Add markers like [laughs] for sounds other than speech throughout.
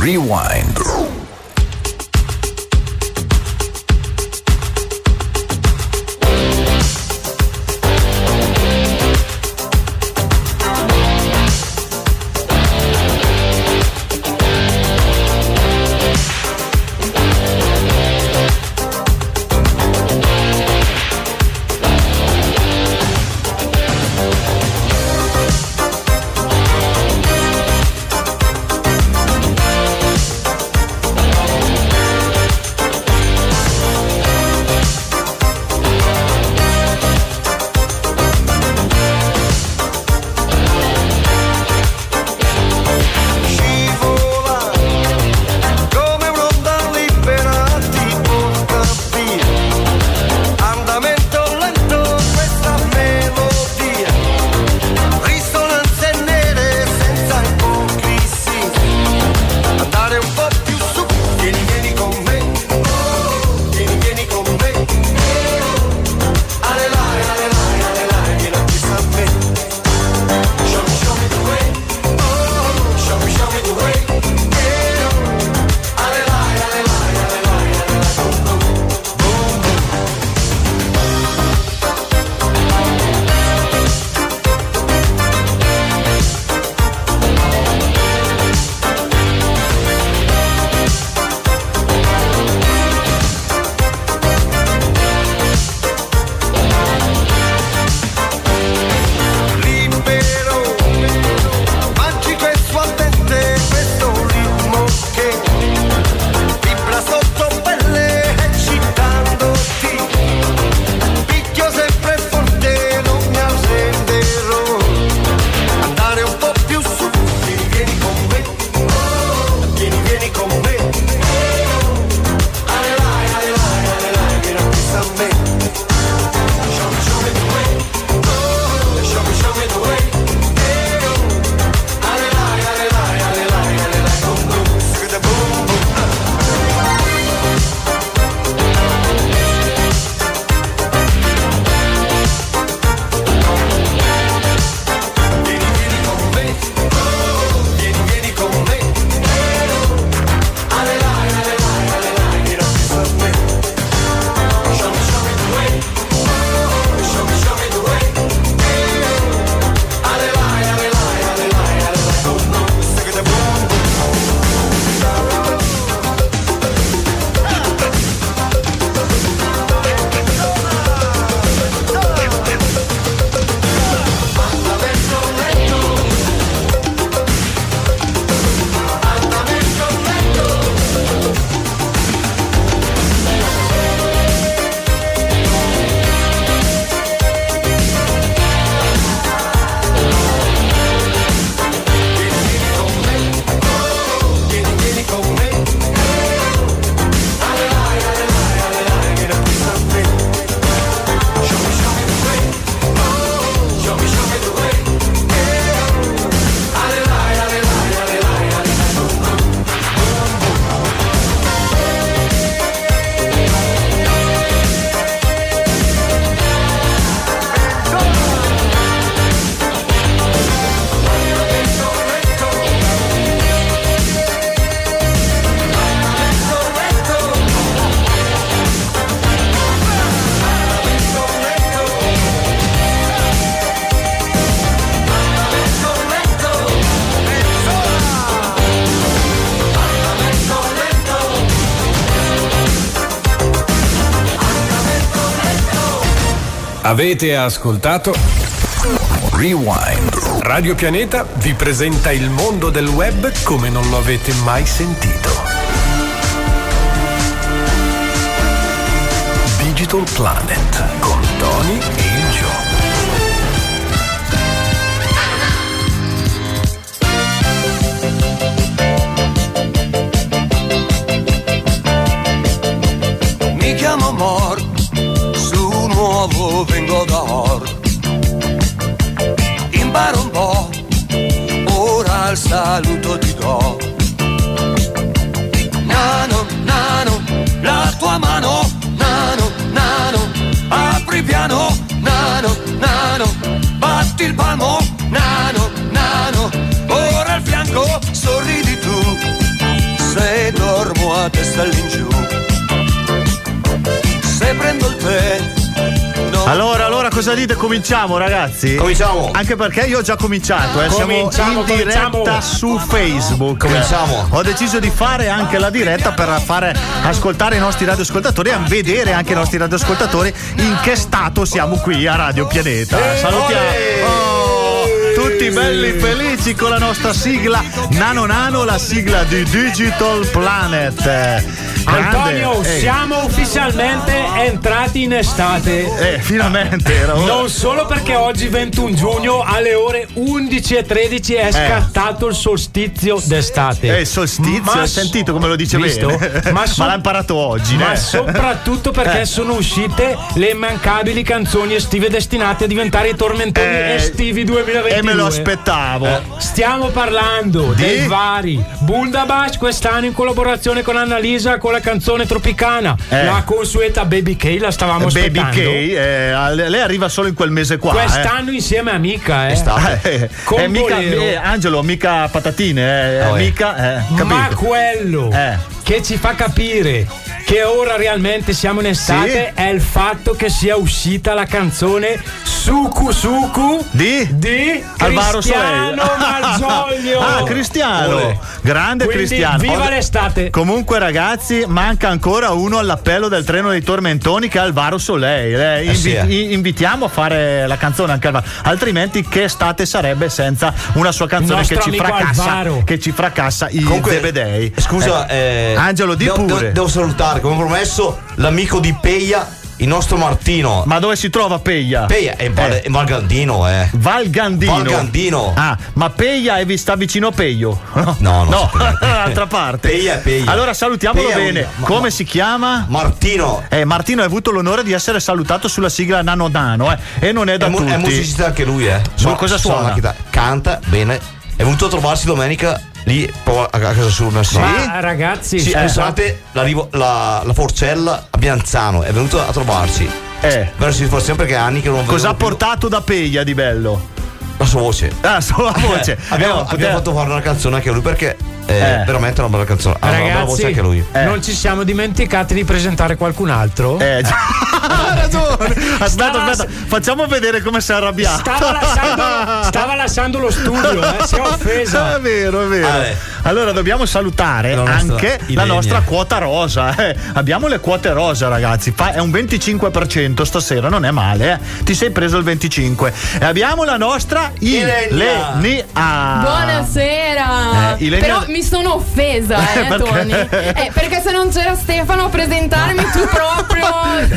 Rewind. Avete ascoltato? Rewind. Radio Pianeta vi presenta il mondo del web come non lo avete mai sentito. Digital Planet con Tony e il Joe. Nuovo vengo da Or. Imparo un po', ora il saluto ti do. Nano, nano, la tua mano, nano, nano, apri piano, nano, nano, batti il palmo, nano, nano, ora al fianco sorridi tu la testa all'ingiù. Se prendo il tè. Allora, allora cosa dite? Cominciamo ragazzi? Cominciamo. Anche perché io ho già cominciato, eh. siamo Cominciamo, in diretta cominciamo. su Facebook. Cominciamo. Ho deciso di fare anche la diretta per fare ascoltare i nostri radioascoltatori e vedere anche i nostri radioascoltatori in che stato siamo qui a Radio Pianeta. Salutiamo. Oh, tutti belli felici con la nostra sigla Nano Nano, la sigla di Digital Planet. Grande. Antonio, Ehi, siamo ufficialmente entrati in estate. eh, finalmente era ora. Non solo perché oggi 21 giugno alle ore 11.13 è scattato il solstizio d'estate. Eh, solstizio, Ma hai sentito come lo dice Visto? bene? Ma Ma, so- l'ha imparato oggi, Ma eh. soprattutto perché Eh. sono uscite le immancabili canzoni estive destinate a diventare i tormentoni Eh, estivi 2022. E me lo aspettavo. Stiamo parlando Di? dei vari Bundabash quest'anno in collaborazione con Annalisa con la canzone Tropicana. Eh. La consueta Baby K la stavamo Baby aspettando. K, eh, lei arriva solo in quel mese qua. eh. Quest'anno insieme a Mica, eh. Eh, Con è mica, Bolero. eh, Angelo, mica patatine, eh, Oh, eh. mica, eh, Ma quello Eh. Che ci fa capire che ora realmente siamo in estate Sì. è il fatto che sia uscita la canzone Suku Suku Di? di Alvaro Cristiano Soleil. Malgioglio. [laughs] Ah, Cristiano. Grande Quindi, Cristiano. Viva l'estate. Comunque, ragazzi, manca ancora uno all'appello del treno dei tormentoni che è Alvaro Soleil. eh. Invi- sì, eh. Invitiamo a fare la canzone anche Alvaro. Altrimenti, che estate sarebbe senza una sua canzone che ci, fracassa, Alvaro. che ci fracassa i Comunque, Zebedei. Scusa, Eh, eh, Angelo, di devo, pure. Devo, devo salutare, come promesso, l'amico di Peia, il nostro Martino. Ma dove si trova Peia? Peia è Val- Eh. Val eh. Val Gandino. Val Gandino. Ah, ma Peia è vi sta vicino a Peio? No, [laughs] No, no, dall'altra [laughs] parte. Peia è Peia. Allora salutiamolo Peia è bene. ma- Come ma- si chiama? Martino Eh, Martino hai avuto l'onore di essere salutato sulla sigla Nano Nano, eh, e non è da è, mu- tutti. è musicista anche lui, eh. Ma cosa suona? la chitarra, canta bene. È venuto a trovarsi domenica lì a casa sua. Sì. Ma ragazzi, Sì, scusate, pensate l'arrivo- la, la forcella a Bianzano, è venuto a trovarci. Eh, Verso situazione perché ha anni che non cosa ha vedevo portato da Peia di bello? la sua voce. Ah, la voce. Eh, abbiamo, Eh, abbiamo fatto fare una canzone anche a lui perché Eh. veramente una bella canzone. Ha una bella voce ragazzi, anche lui. Eh. non ci siamo dimenticati di presentare qualcun altro. Eh, già. [laughs] ha ragione. Aspetta, Stava- aspetta, facciamo vedere come si è arrabbiato. Stava lasciando, stava lasciando lo studio, eh, si è [laughs] offesa. È vero, è vero. Ah, eh. Allora dobbiamo salutare La anche la Ilenia. nostra quota rosa. eh. Abbiamo le quote rosa, ragazzi. Fa- è un 25% stasera, non è male. eh. Ti sei preso il 25%. E abbiamo la nostra Ilenia. Ilenia. Buonasera! Eh, Ilenia- Però mi sono offesa, eh, Perché? Tony. Eh, perché se non c'era Stefano a presentarmi, tu proprio.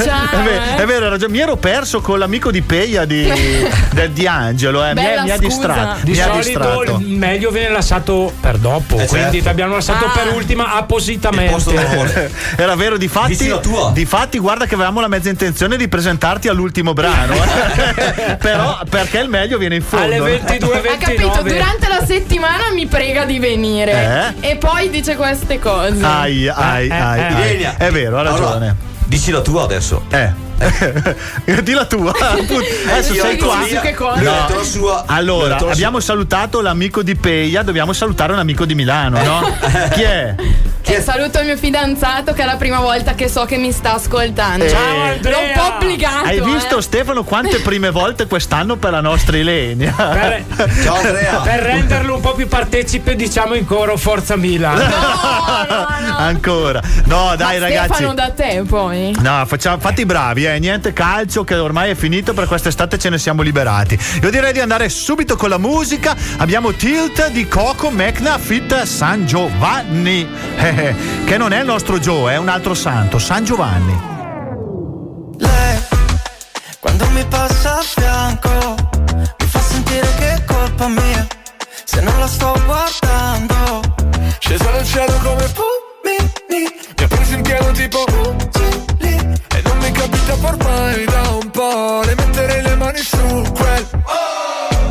Ciao! [laughs] È vero, eh. è vero, hai ragione. mi ero perso con l'amico di Peia di, [laughs] del- di Angelo, eh. mi, è- mi ha distratto. Di mi ha solito distratto. il meglio viene lasciato per dopo, Eh, quindi certo. ti abbiamo lasciato Ah. per ultima appositamente. [laughs] Era vero, di fatti, Vicino a tua. di fatti, guarda che avevamo la mezza intenzione di presentarti all'ultimo brano. eh. Però perché il meglio viene in fondo. Alle eh. 22 Ha capito, 29. durante la settimana mi prega di venire Eh? e poi dice queste cose. Ai, ai, Eh, ai, eh, ai. È vero, ha ragione. Allora, dici la tua adesso. Eh. [laughs] Di [laughs] la tua. Adesso sei qua. No. Allora, abbiamo salutato l'amico di Peia, dobbiamo salutare un amico di Milano, no? [laughs] Chi è? E saluto il mio fidanzato che è la prima volta che so che mi sta ascoltando. Eh. Ciao, Andrea. L'ho un po' obbligato. Hai visto eh. Stefano quante prime volte quest'anno per la nostra Ilenia? Per. Ciao Andrea. per renderlo un po' più partecipe, diciamo in coro Forza Milan. No, no, no. Ancora. No, dai Ma ragazzi. Stefano da te poi. No, facciamo, fatti i bravi, eh. Niente calcio che ormai è finito, per quest'estate ce ne siamo liberati. Io direi di andare subito con la musica. Abbiamo Tilt di Coco Mecna Fit San Giovanni, [laughs] Eh, eh, che non è il nostro Joe, è un altro santo, San Giovanni. Lei, quando mi passa a fianco, mi fa sentire che è colpa mia, se non la sto guardando. Scesa dal cielo come pumini Mi ha preso in pieno tipo Ugili Capita ormai da un po' Le metterei le mani su quel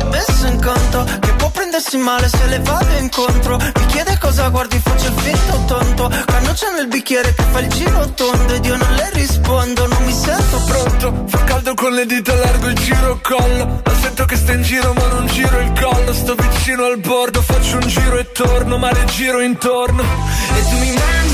Messo in conto che può prendersi male se le vado incontro. Mi chiede cosa guardi, faccio il finto tonto. Cannuccia nel bicchiere che fa il giro tondo ed io non le rispondo, non mi sento pronto. Fa caldo con le dita largo il giro collo Lo sento che sta in giro ma non giro il collo Sto vicino al bordo Faccio un giro e torno ma le giro intorno E tu mi mandi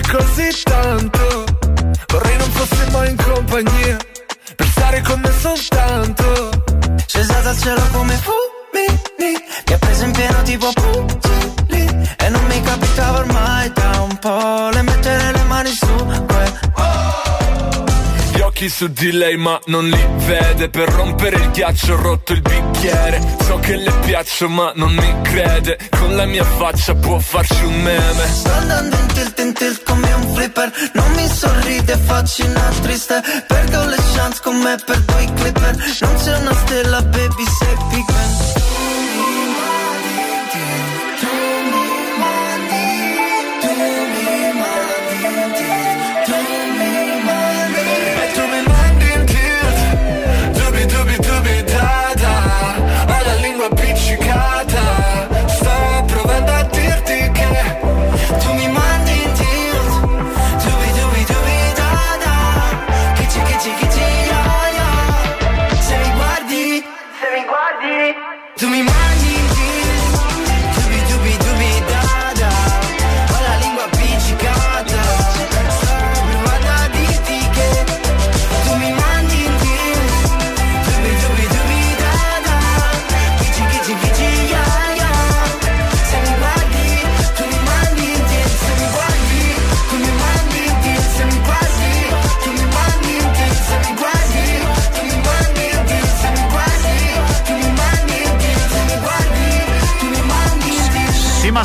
così tanto. Vorrei non fosse mai in compagnia. Per stare con me soltanto. Scesa dal cielo come fulmini Mi ha preso in pieno tipo pugili E non mi capitava ormai da un po' Le mettere le mani su quel Gli occhi su di lei ma non li vede. Per rompere il ghiaccio ho rotto il bicchiere. So che le piaccio ma non mi crede. Con la mia faccia può farci un meme. Sto andando in tilt in tilt come un flipper. Non mi sorride, faccio una triste. Perdo le chance con me, perdo i clipper. Non c'è una stella, baby, sei Big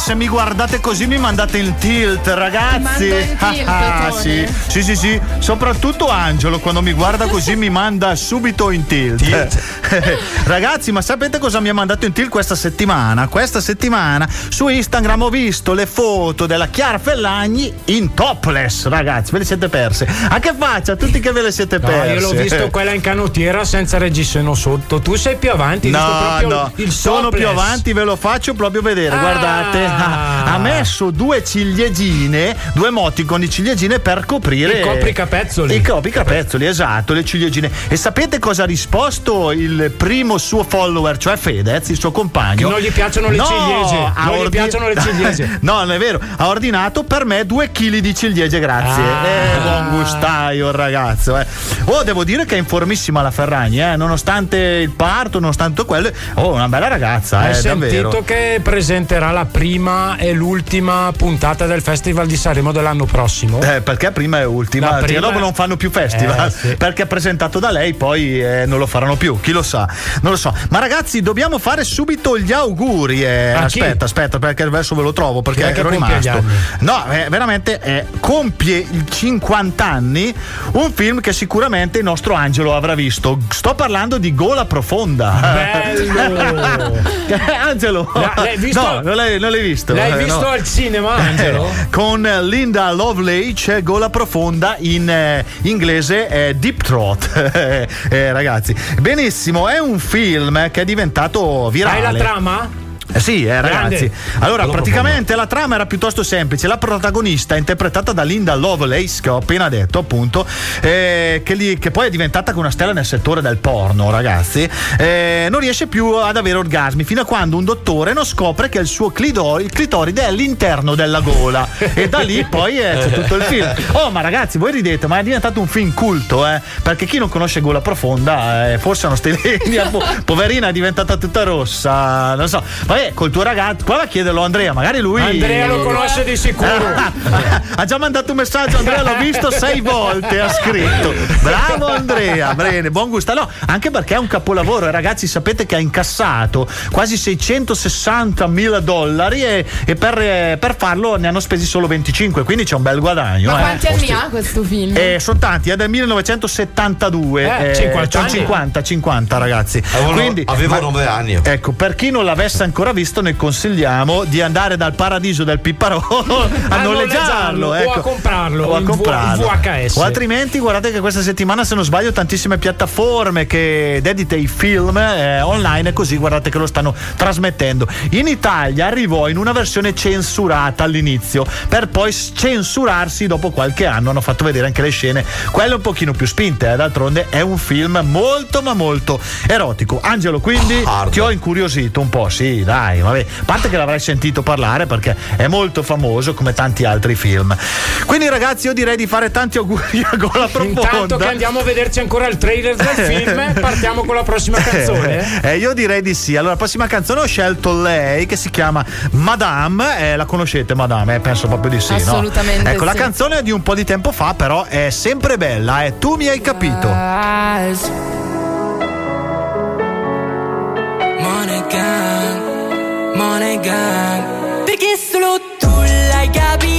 se mi guardate così mi mandate in tilt, ragazzi. In tilt, [laughs] Ah, Tony. sì. sì, sì, sì. Soprattutto Angelo, quando mi guarda così mi manda subito in tilt. [laughs] ragazzi, ma sapete cosa mi ha mandato in tilt questa settimana? Questa settimana su Instagram ho visto le foto della Chiara Fellagni in topless, ragazzi. Ve le siete perse. A che faccia? Tutti che ve le siete No, perse. io l'ho visto quella in canottiera senza reggiseno sotto. Tu sei più avanti, No, proprio no, il sono più avanti, ve lo faccio proprio vedere. Ah. Guardate, ha, ha messo due ciliegine, due emoticon di ciliegine per coprire I copricapezzoli. I copricapezzoli, esatto, le ciliegine. E sapete cosa ha risposto il primo suo follower, cioè Fedez, il suo compagno? Che non gli piacciono le No, ciliegie. Non gli piacciono le ciliegie. [laughs] no, non è vero. Ha ordinato per me due chili di ciliegie, grazie. Ah. Eh, buon gustaio ragazzo. Eh. Oh, devo dire che è in formissima la Ferragni, eh. nonostante il parto, nonostante quello. Oh, una bella ragazza, Hai eh, davvero. sentito che presenterà la prima e l'ultima puntata del Festival di Sanremo dell'anno prossimo? Eh, perché prima è ultima, perché prima dopo non fanno più festival. Eh, sì. Perché è presentato da lei, poi eh, non lo faranno più. Chi lo sa? Non lo so. Ma ragazzi, dobbiamo fare subito gli auguri. eh. Aspetta, aspetta, perché adesso ve lo trovo. Perché ero rimasto. No, eh, veramente eh, compie i 50 anni un film che sicuramente il nostro Angelo avrà visto. Sto parlando di Gola Profonda. Bello! [laughs] Angelo, La- l'hai visto? No, non l'hai, non l'hai visto. L'hai Eh, visto no. al cinema, Angelo? Eh, con Linda Lovelace, gola profonda in eh, inglese eh, Deep Throat. [laughs] Eh, ragazzi, benissimo, è un film che è diventato virale. Hai la trama? Eh sì, eh, ragazzi. Allora, praticamente la trama era piuttosto semplice. La protagonista, interpretata da Linda Lovelace, che ho appena detto, appunto, eh, che, lì- che poi è diventata una stella nel settore del porno, ragazzi, eh, non riesce più ad avere orgasmi fino a quando un dottore non scopre che il suo clitori- il clitoride è all'interno della gola. e da lì poi eh, c'è tutto il film. Oh, ma ragazzi, voi ridete, ma è diventato un film culto, eh? Perché chi non conosce Gola Profonda, eh, forse è stellina, [laughs] po- poverina è diventata tutta rossa, non so. Vabbè, col tuo ragazzo, prova a chiederlo a Andrea, magari lui. Andrea lo conosce di sicuro. [laughs] ha già mandato un messaggio, Andrea l'ho visto sei volte, ha scritto. Bravo Andrea, bene, buon gusto. No, anche perché è un capolavoro, e ragazzi sapete che ha incassato quasi 660 mila dollari e, e per, eh, per farlo ne hanno spesi solo 25, quindi c'è un bel guadagno. Ma eh. quanti anni ha questo film? Eh, sono tanti, è del 1972. Eh, 50 sono anni. 50, 50 ragazzi. Avevo, Quindi, avevo ma- 9 anni. Ecco, per chi non l'avesse ancora visto, ne consigliamo di andare dal paradiso del Pipparolo [laughs] a, A noleggiarlo ecco. o a comprarlo, o a comprarlo. V- VHS. O altrimenti, guardate che questa settimana, se non sbaglio, tantissime piattaforme che dedite i film eh, online, così guardate che lo stanno trasmettendo. In Italia arrivò in una versione censurata all'inizio, per poi censurarsi dopo qualche anno. Hanno fatto vedere anche le scene, quelle un pochino più spinte. eh, D'altronde è un film molto, ma molto erotico. Angelo, quindi Hard. ti ho incuriosito un po', sì, dai. Dai, vabbè. A parte che l'avrai sentito parlare perché è molto famoso come tanti altri film. Quindi ragazzi io direi di fare tanti auguri a Gola Profonda. Intanto che andiamo a vederci ancora il trailer del [laughs] film, partiamo con la prossima canzone. Eh, io direi di sì. Allora, la prossima canzone ho scelto lei che si chiama Madame. Eh, la conoscete, Madame? Eh, penso proprio di sì. no? Assolutamente Ecco, la sì. canzone è di un po' di tempo fa, però è sempre bella. Eh. Tu mi hai capito. Gang, money gang Perché solo tu l'hai capito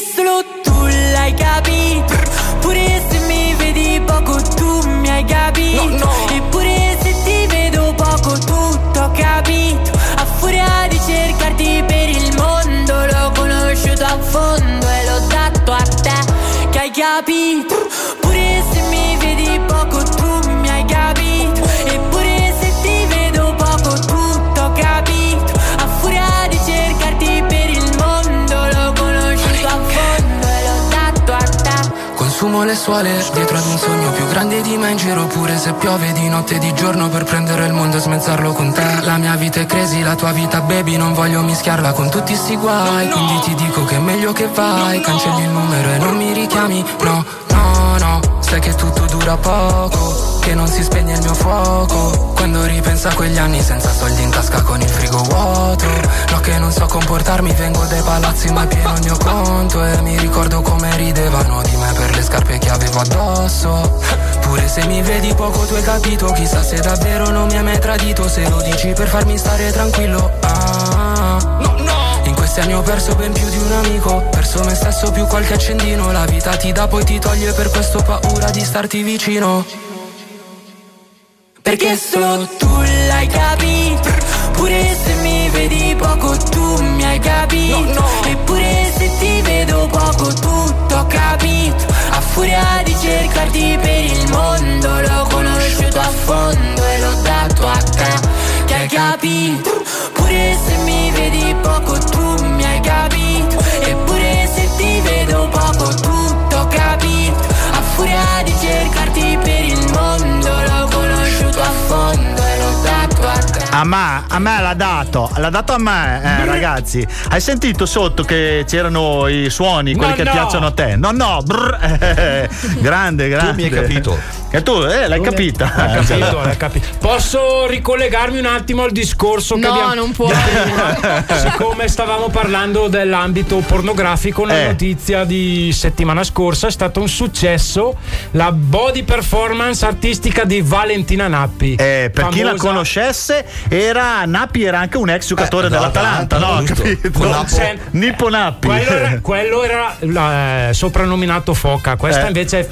Solo tu l'hai capito. Pure se mi vedi poco tu mi hai capito. Eppure se ti vedo poco tutto ho capito. A furia di cercarti per il mondo L'ho conosciuto a fondo e l'ho dato a te Che hai capito Consumo le suole dietro ad un sogno più grande di me in giro pure se piove di notte e di giorno per prendere il mondo e smezzarlo con te. La mia vita è crazy, la tua vita baby, non voglio mischiarla con tutti sti guai. Quindi ti dico che è meglio che vai, cancelli il numero e non mi richiami. No, no, no, sai che tutto dura poco, che non si spegne il mio fuoco. Quando ripenso a quegli anni senza soldi in tasca con il frigo vuoto. No che non so comportarmi, vengo dai palazzi ma è pieno il mio conto e mi ricordo come ridevano di scarpe che avevo addosso. Pure se mi vedi poco tu hai capito, chissà se davvero non mi hai mai tradito, se lo dici per farmi stare tranquillo. Ah, no, no. In questi anni ho perso ben più di un amico, perso me stesso più qualche accendino, la vita ti dà poi ti toglie per questo paura di starti vicino. Perché solo tu l'hai capito Pure se mi vedi poco tu mi hai capito Eppure se ti vedo poco tutto ho capito furia di cercarti per il mondo L'ho conosciuto a fondo e l'ho dato a te. Che hai capito? Pure se mi vedi poco tu mi hai capito. Eppure se ti vedo poco tutto capito. A furia a me, a me l'ha dato, l'ha dato a me, eh, ragazzi. Hai sentito sotto che c'erano i suoni, quelli No, che no. piacciono a te? No, no, brr, eh, [laughs] grande, grande. mi hai capito. E tu, eh, l'hai capita. L'hai capito, l'hai capito. Posso ricollegarmi un attimo al discorso che No, abbiamo non puoi. [laughs] Siccome stavamo parlando dell'ambito pornografico, la Eh. notizia di settimana scorsa è stato un successo la body performance artistica di Valentina Nappi. Eh, per chi la Famosa- conoscesse, era Nappi era anche un ex giocatore Eh, dell'Atalanta, no? Capito? Nippo Nappi. Quello era, quello era la- eh, soprannominato Foca, questa Eh. invece è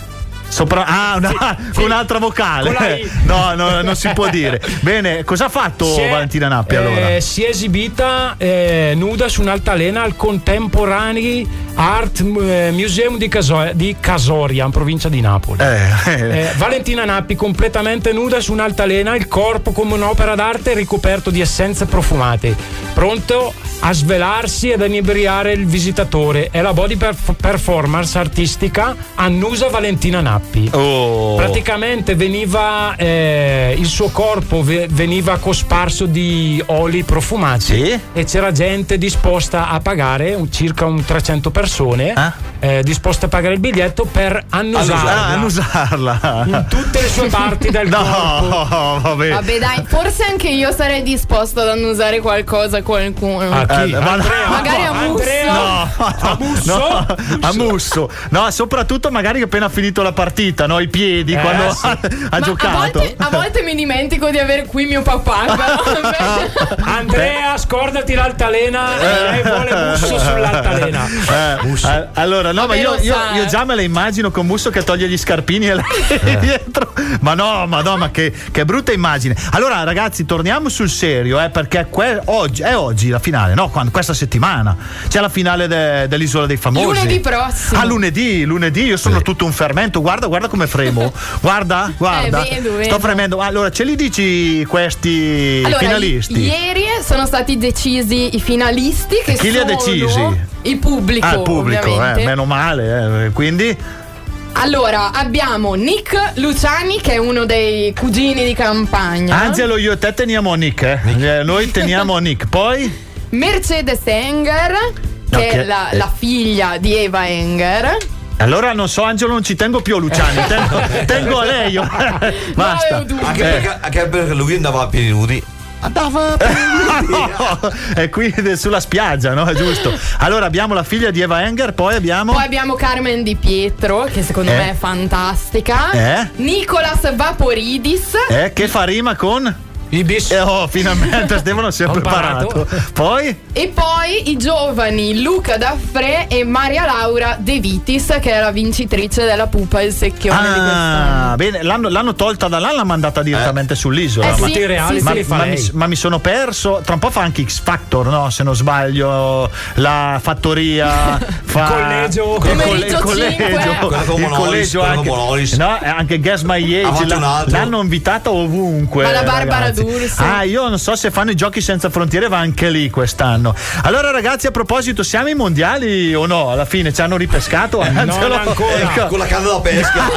Sopra- ah, una- [laughs] sì. con un'altra vocale. Con. [laughs] No, no, non si può dire. [laughs] Bene, cosa ha fatto Si è- Valentina Nappi eh, allora? si è esibita eh, nuda su un'altalena al Contemporary Art eh, Museum di, Caso- di Casoria, in provincia di Napoli. Eh, eh. Eh, Valentina Nappi completamente nuda su un'altalena, il corpo come un'opera d'arte ricoperto di essenze profumate, pronto a svelarsi ed a inebriare il visitatore. È la body perf- performance artistica annusa Valentina Nappi. Oh. Praticamente veniva eh, il suo corpo ve- veniva cosparso di oli profumati Sì. e c'era gente disposta a pagare un- circa un 300 persone Ah. eh, disposta a pagare il biglietto per annusarla. Ah, annusarla. In tutte le sue parti del [laughs] no, corpo. vabbè. Vabbè, dai, forse anche io sarei disposto ad annusare qualcosa a qualcuno. A chi? Eh, ma- Andrea? Magari a Musso. Andrea? No, A Musso? no, a Musso. No, soprattutto magari appena finito la partita, no? I piedi Eh, quando sì. ha, [laughs] ha Ma giocato. A volte, a volte mi dimentico di avere qui mio papà. [laughs] però- Andrea, scordati l'altalena. e Lei vuole Musso sull'altalena. Eh, eh, allora, no, Vabbè, ma io, io- sa, io eh. già me la immagino con Musso che toglie gli scarpini e lei Eh. [laughs] dietro. Ma no, ma no, ma che, che brutta immagine. Allora, ragazzi, torniamo sul serio, eh, perché que- oggi, è oggi la finale, no? Quando- questa settimana c'è la finale de- dell'Isola dei Famosi. Lunedì prossimo. Ah, lunedì, lunedì, io sono tutto un fermento. Guarda, guarda come fremo. Guarda, [laughs] guarda. Eh, vedo, vedo. Sto fremendo. Allora, ce li dici questi Allora, finalisti? i- ieri sono stati decisi i finalisti che Chi li ha decisi? Il pubblico, Ah, il pubblico, eh, meno male, eh, quindi. Allora, abbiamo Nick Luciani che è uno dei cugini di campagna. Angelo, io e te teniamo Nick, eh. Eh, Noi teniamo [laughs] Nick. Poi. Mercedes Enger che Ok. è la, la figlia di Eva Enger. Allora non so, Angelo, non ci tengo più a Luciani, [laughs] tengo, tengo a lei. io. [laughs] Basta. dubbi. Anche, Eh. perché, anche perché lui andava a piedi nudi. Andava a [laughs] piedi No, è qui sulla spiaggia, no? È giusto. Allora abbiamo la figlia di Eva Enger, poi abbiamo. Poi abbiamo Carmen Di Pietro che secondo Eh. me è fantastica. Eh? Nicolas Vaporidis. Eh, che fa rima con. Ibis. Eh, oh, finalmente [laughs] Stefano si è Ho preparato. Poi. E poi i giovani Luca Daffré e Maria Laura De Vitis, che è la vincitrice della pupa e il secchione di quest'anno. Ah, bene, l'hanno, l'hanno tolta da là, l'hanno mandata direttamente sull'isola. Eh Ma- sì, Tutti i reality sì, Ma, sì. ma lei. mi, ma mi sono perso. Tra un po' fa anche X Factor, no? Se non sbaglio, la fattoria. [laughs] Fa collegio. il collegio. Quella con il collegio anche, no, eh, anche Guess My Age. L'hanno invitata ovunque. Ma la Barbara ragazzi. D'Urso. Ah, io non so se fanno i giochi senza frontiere, va anche lì quest'anno. Allora, ragazzi, a proposito, siamo ai mondiali o no? Alla fine ci hanno ripescato? Angelo? ancora. Ecco. Con la canna da pesca.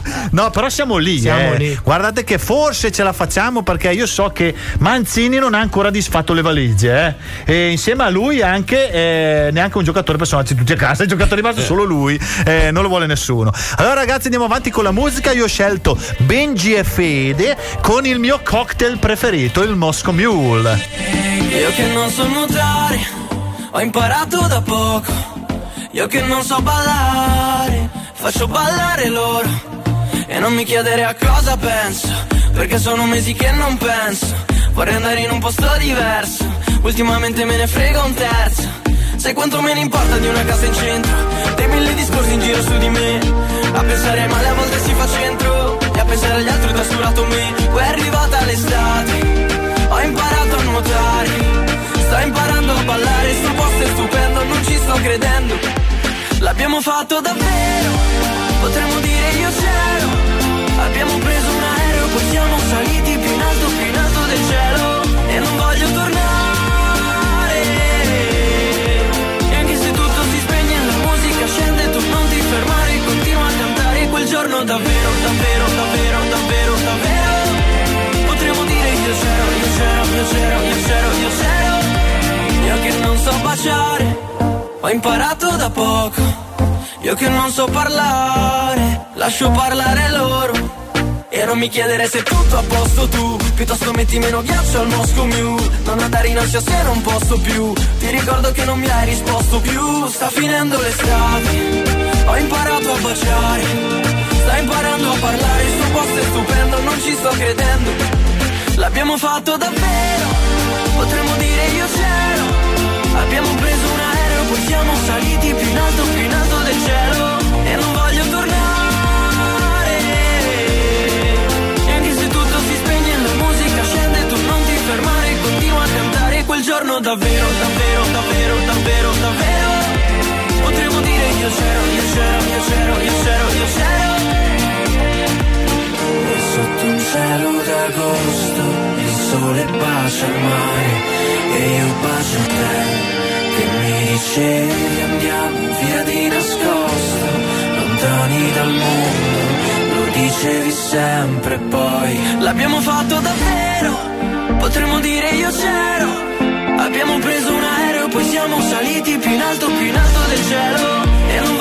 [laughs] no, però siamo lì. Siamo eh. lì. Guardate che forse ce la facciamo perché io so che Manzini non ha ancora disfatto le valigie. eh. E insieme a lui anche eh, neanche un giocatore per suonarci tutti a casa. Il giocatore è rimasto solo lui, eh, non lo vuole nessuno. Allora, ragazzi, andiamo avanti con la musica. Io ho scelto Benji e Fede con il mio cocktail preferito, il Moscow Mule. Io che non so nuotare, ho imparato da poco. Io che non so ballare, faccio ballare loro. E non mi chiedere a cosa penso, perché sono mesi che non penso. Vorrei andare in un posto diverso, ultimamente me ne frega un terzo. Sai quanto me ne importa di una casa in centro, dei mille discorsi in giro su di me. A pensare male a volte si fa centro, pensare agli altri ho trascurato me. Poi è arrivata l'estate, ho imparato a nuotare, sto imparando a ballare, sto posto è stupendo, non ci sto credendo. L'abbiamo fatto davvero, potremmo dire io c'ero. Abbiamo preso un aereo, poi siamo saliti più in alto, più in alto del cielo. E non voglio tornare. Davvero, davvero, io c'ero, io c'ero, io c'ero. Io che non so baciare, ho imparato da poco. Io che non so parlare, lascio parlare loro. E non mi chiedere se tutto a posto tu Piuttosto metti meno ghiaccio al Moscow Mule Non andare in ansia se non posso più Ti ricordo che non mi hai risposto più Sta finendo l'estate Ho imparato a baciare Sta imparando a parlare Il suo posto è stupendo Non ci sto credendo L'abbiamo fatto davvero Potremmo dire io c'ero Abbiamo preso un aereo Poi siamo saliti più in alto Più in alto del cielo. E non voglio tornare. E anche se tutto si spegne La musica scende Tu non ti fermare Continua a cantare Quel giorno davvero, davvero, davvero, davvero, davvero. Potremmo dire io c'ero, io c'ero, io c'ero, io c'ero, io c'ero E sotto un cielo d'agosto sole bacia il mare E io bacio te Che mi dicevi andiamo via di nascosto Lontani dal mondo Lo dicevi sempre poi L'abbiamo fatto davvero? Potremmo dire io c'ero? Abbiamo preso un aereo Poi siamo saliti più in alto, più in alto del cielo E non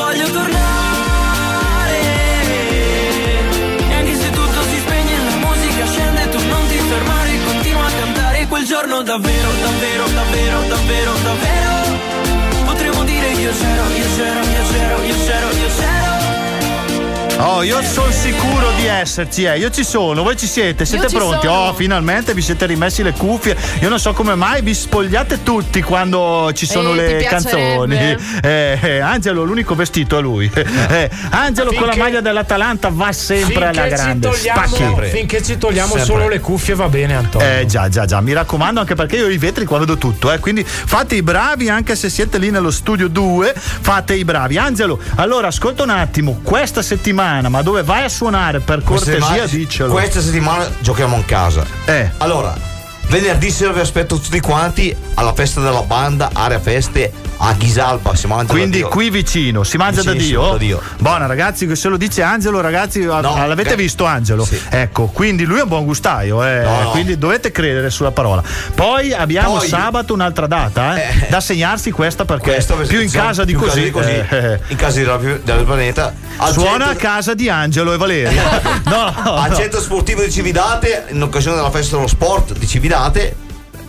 giorno davvero, davvero, davvero, davvero, davvero. Potremmo dire io c'ero, io c'ero, io c'ero, io c'ero, io c'ero. Oh, io sono sicuro di esserci, eh. Io ci sono, voi ci siete, siete ci pronti? sono. Oh, finalmente vi siete rimessi le cuffie. Io non so come mai vi spogliate tutti quando ci sono Eh, le canzoni. Eh, eh, Angelo, l'unico vestito è lui. Eh, Angelo con la Finché- maglia dell'Atalanta va sempre alla Finché ci grande. togliamo, Spacchi. finché ci togliamo Sempre. solo le cuffie va bene, Antonio. Eh già, già, già, mi raccomando anche perché io i vetri qua vedo tutto, eh, quindi fate i bravi anche se siete lì nello studio 2, fate i bravi. Angelo, allora ascolta un attimo, questa settimana, ma dove vai a suonare per cortesia settimana- diccelo. Questa settimana giochiamo in casa. Eh. Allora, venerdì sera vi aspetto tutti quanti alla festa della banda, area feste a Ghisalba. Si mangia Quindi da Dio. qui vicino, si mangia da Dio? da Dio. Buona ragazzi, che se lo dice Angelo, ragazzi, a- No, l'avete che- visto Angelo? Sì. Ecco, quindi lui è un buon gustaio, eh, No, no. quindi dovete credere sulla parola. Poi abbiamo Poi- sabato un'altra data, eh, Eh. da segnarsi questa perché Questo, più in casa di così. di eh, In casa di del pianeta. Suona centro- a casa di Angelo e Valeria. no, [laughs] no, al centro sportivo di Cividate, in occasione della festa dello sport di Cividate,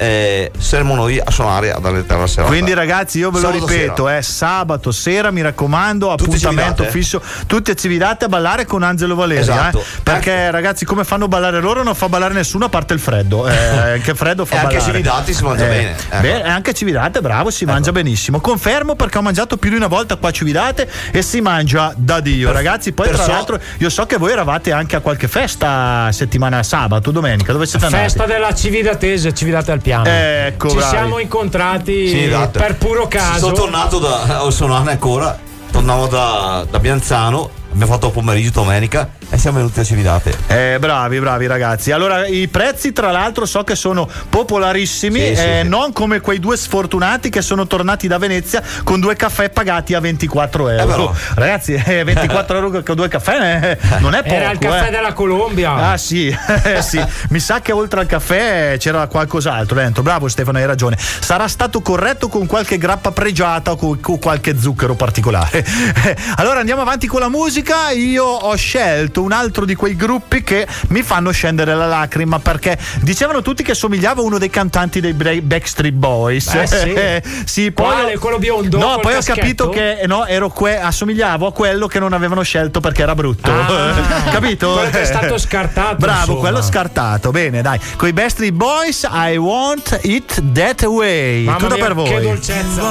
eh, saremo noi a suonare ad Alletterra Serata. Quindi ragazzi io ve lo Sabato ripeto, sera. è sabato sera, mi raccomando, Tutti appuntamento eh? fisso, tutti a Cividate a ballare con Angelo Valeria. Esatto. eh. Perché ragazzi come fanno ballare loro non fa ballare nessuno a parte il freddo. Eh, [laughs] che freddo fa E anche ballare. Cividate si mangia bene, ecco. beh, anche Cividate, bravo, si mangia benissimo. Confermo perché ho mangiato più di una volta qua a Cividate e si mangia da Dio. ragazzi, poi tra perciò- l'altro io so che voi eravate anche a qualche festa settimana sabato, domenica, dove siete andati? Festa della Cividatese, Cividate al piano. Ecco, Ci bravi. siamo incontrati Sì, esatto. per puro caso. Sono tornato da. Sono anni ancora. Tornavo da, da Bianzano. Abbiamo fatto pomeriggio domenica e siamo venuti a Cividate. Eh, bravi, bravi ragazzi. Allora, i prezzi, tra l'altro, so che sono popolarissimi, Sì, sì, eh, sì. non come quei due sfortunati che sono tornati da Venezia con due caffè pagati a 24 euro. Eh, ragazzi, eh, [laughs] 24 euro con due caffè eh, non è poco. Era il caffè eh. della Colombia. Ah sì, [laughs] eh, sì, mi sa che oltre al caffè c'era qualcos'altro dentro. Bravo Stefano, hai ragione. Sarà stato corretto con qualche grappa pregiata o con, con qualche zucchero particolare. [laughs] allora andiamo avanti con la musica. Io ho scelto un altro di quei gruppi che mi fanno scendere la lacrima perché dicevano tutti che somigliava a uno dei cantanti dei Backstreet Boys. Beh, sì. [laughs] Sì, poi Quale? Quello biondo No, poi ho caschetto? capito che eh, no, ero que- assomigliavo a quello che non avevano scelto perché era brutto. Ah, [laughs] Capito? quello che è stato scartato, Bravo, insomma. quello scartato. Bene, dai. Con i Backstreet Boys, I want it that way. Mamma Tutto mia, per voi. Che dolcezza.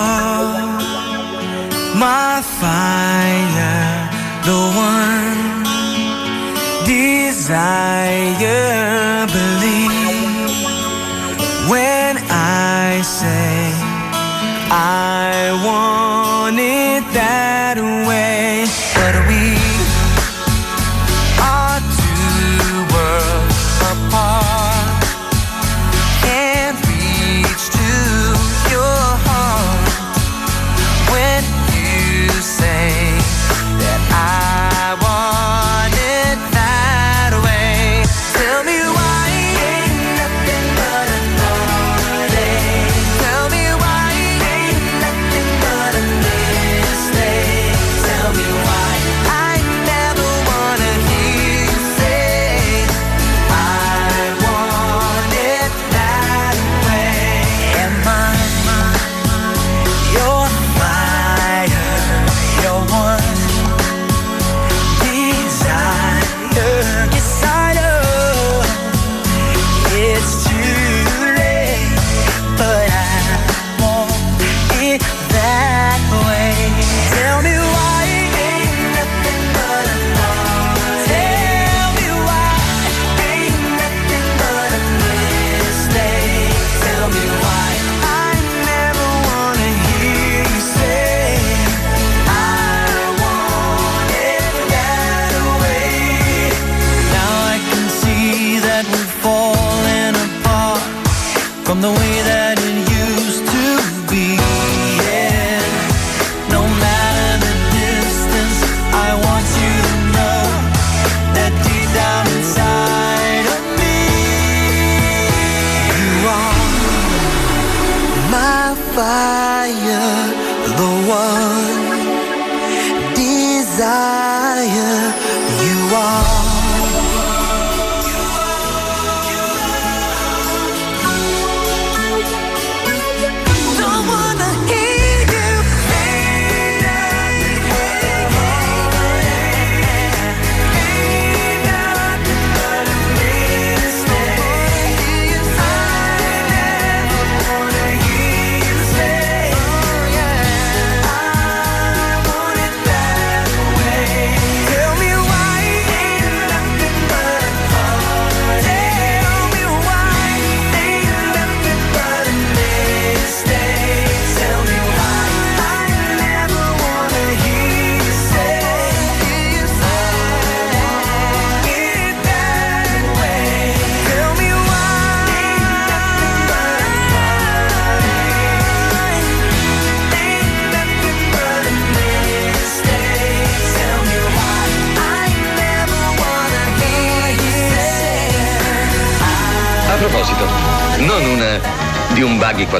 my fire, the one desire, believe when I say I want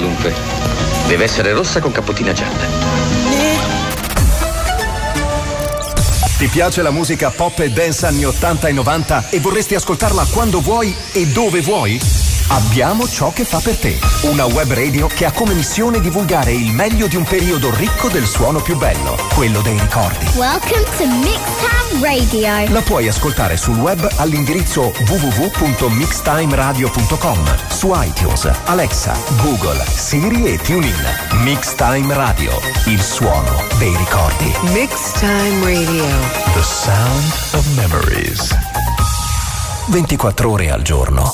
qualunque. Deve essere rossa con capottina gialla. Ti piace la musica pop e dance anni 80 e 90 e vorresti ascoltarla quando vuoi e dove vuoi? Abbiamo ciò che fa per te. Una web radio che ha come missione divulgare il meglio di un periodo ricco del suono più bello, quello dei ricordi. Welcome to Mixtown Radio. La puoi ascoltare sul web all'indirizzo www.mixtimeradio.com, su iTunes, Alexa, Google, Siri e TuneIn. Mixtime Radio, il suono dei ricordi. Mixtime Radio. The sound of memories. 24 ore al giorno.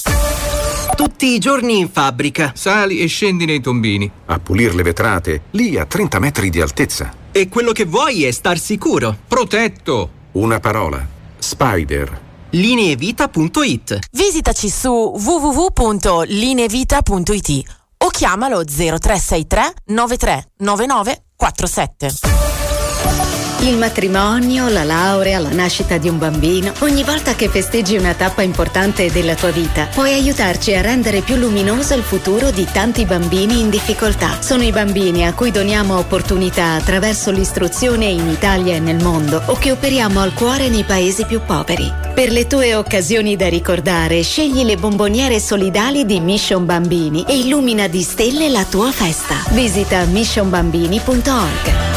Tutti i giorni in fabbrica. Sali e scendi nei tombini. A pulire le vetrate, lì a 30 metri di altezza. E quello che vuoi è star sicuro. Protetto. Una parola. Spider. Lineevita.it Visitaci su www.lineevita.it o chiamalo 0363 93 99 47. Il matrimonio, la laurea, la nascita di un bambino, ogni volta che festeggi una tappa importante della tua vita, puoi aiutarci a rendere più luminoso il futuro di tanti bambini in difficoltà. Sono i bambini a cui doniamo opportunità attraverso l'istruzione in Italia e nel mondo o che operiamo al cuore nei paesi più poveri. Per le tue occasioni da ricordare, scegli le bomboniere solidali di Mission Bambini e illumina di stelle la tua festa. Visita missionbambini.org.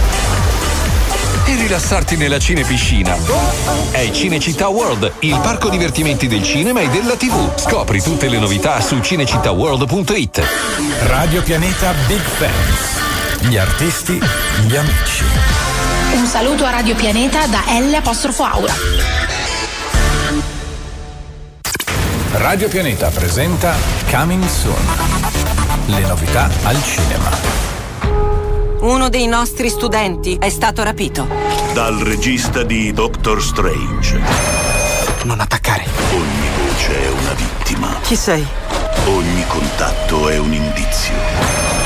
e rilassarti nella cinepiscina. È Cinecittà World, il parco divertimenti del cinema e della TV. Scopri tutte le novità su cinecittàworld.it. Radio Pianeta Big Fans. Gli artisti, gli amici. Un saluto a Radio Pianeta da L apostrofo Aura. Radio Pianeta presenta Coming Soon. Le novità al cinema. Uno dei nostri studenti è stato rapito. Dal regista di Doctor Strange. Non attaccare. Ogni voce è una vittima. Chi sei? Ogni contatto è un indizio.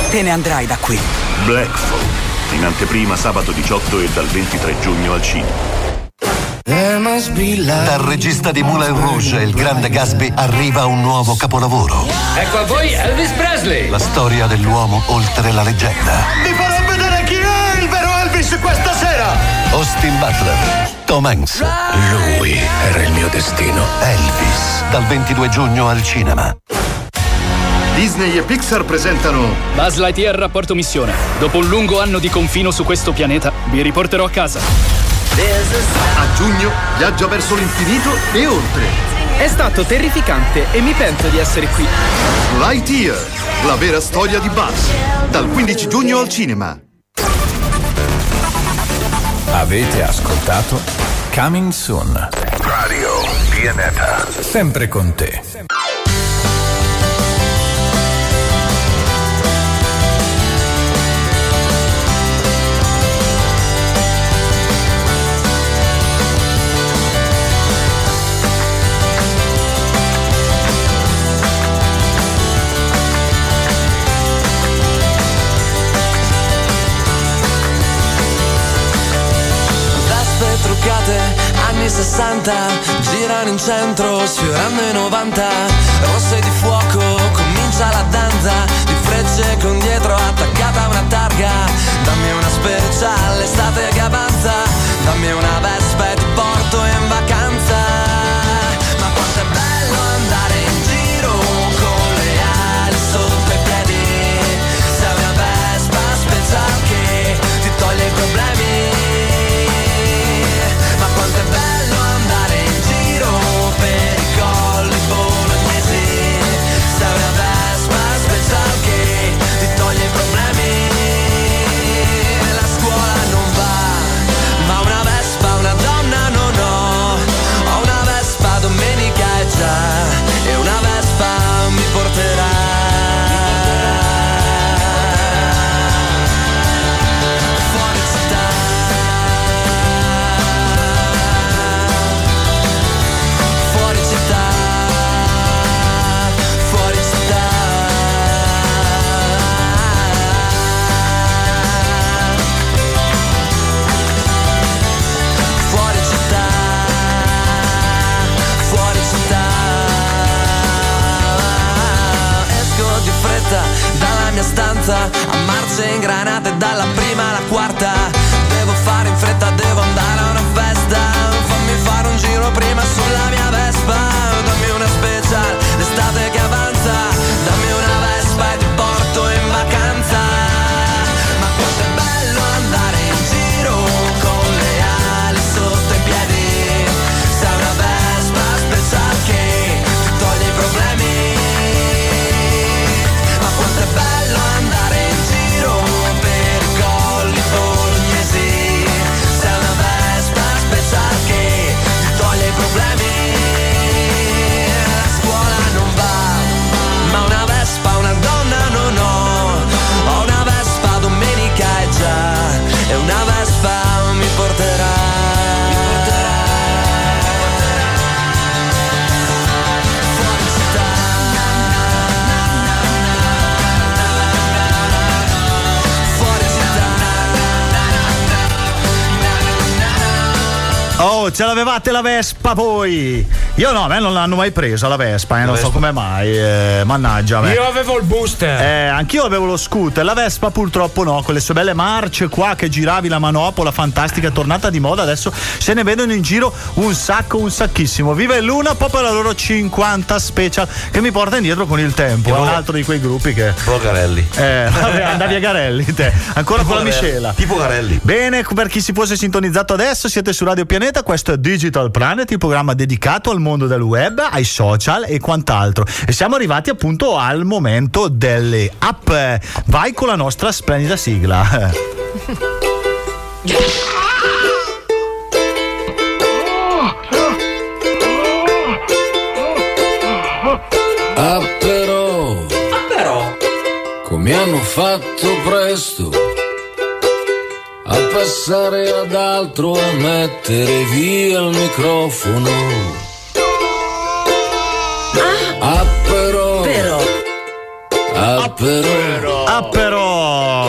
Te ne andrai da qui. Black Phone. In anteprima sabato 18 e dal 23 giugno al cinema. Dal regista di Moulin Rouge il grande Gatsby arriva un nuovo capolavoro. Ecco a voi Elvis Presley. La storia dell'uomo oltre la leggenda. Elvis questa sera! Austin Butler, Tom Hanks. Lui era il mio destino. Elvis, dal 22 giugno al cinema. Disney e Pixar presentano Buzz Lightyear rapporto missione. Dopo un lungo anno di confino su questo pianeta, vi riporterò a casa. A giugno, viaggio verso l'infinito e oltre. È stato terrificante e mi pento di essere qui. Lightyear, la vera storia di Buzz. Dal 15 giugno al cinema. Avete ascoltato Coming Soon. Radio Pianeta. Sempre con te. Anni 60 Girano in centro, sfiorando i 90 Rosse di fuoco, mia stanza a marce ingranate dalla Oh, ce l'avevate la Vespa voi? Io no, a me non l'hanno mai presa la Vespa, eh, non so come mai. eh, mannaggia me. Io avevo il booster. Eh, anch'io avevo lo scooter, la Vespa purtroppo no, con le sue belle marce qua che giravi la manopola fantastica, tornata di moda, adesso se ne vedono in giro un sacco, un sacchissimo. Vive Luna, poi per la loro 50 special che mi porta indietro con il tempo, è un altro di quei gruppi che... Pro Garelli. Eh, vabbè, andavi a Garelli te, ancora Tipo con la miscela. Tipo Garelli. Bene, per chi si fosse sintonizzato adesso, siete su Radio Pianeta, questo è Digital Planet, il programma dedicato al mondo del web, ai social e quant'altro. E siamo arrivati appunto al momento delle app. Vai con la nostra splendida sigla. Ah però, come hanno fatto presto a passare ad altro, a mettere via il microfono. Ah però, ah però, Ah però,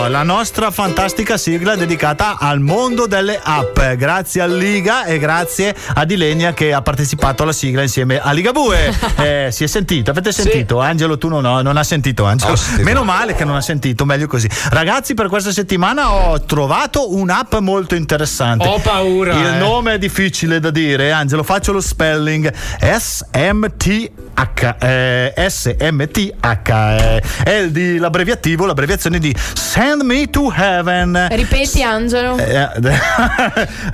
la nostra fantastica sigla dedicata al mondo delle app. Grazie a Liga e grazie a Dilenia che ha partecipato alla sigla insieme a Ligabue. [laughs] Eh, si è sentito, avete sentito? Angelo, tu non, ho- non ha sentito, Angelo. Sentito. Meno male che non ha sentito, meglio così. Ragazzi, per questa settimana ho trovato un'app molto interessante. Ho paura, Il eh. nome è difficile da dire, Angelo, faccio lo spelling. SMTH. Eh, SMTH. eh, è il di- l'abbreviativo, l'abbreviazione di Send Me to Heaven. Ripeti, Angelo. Eh,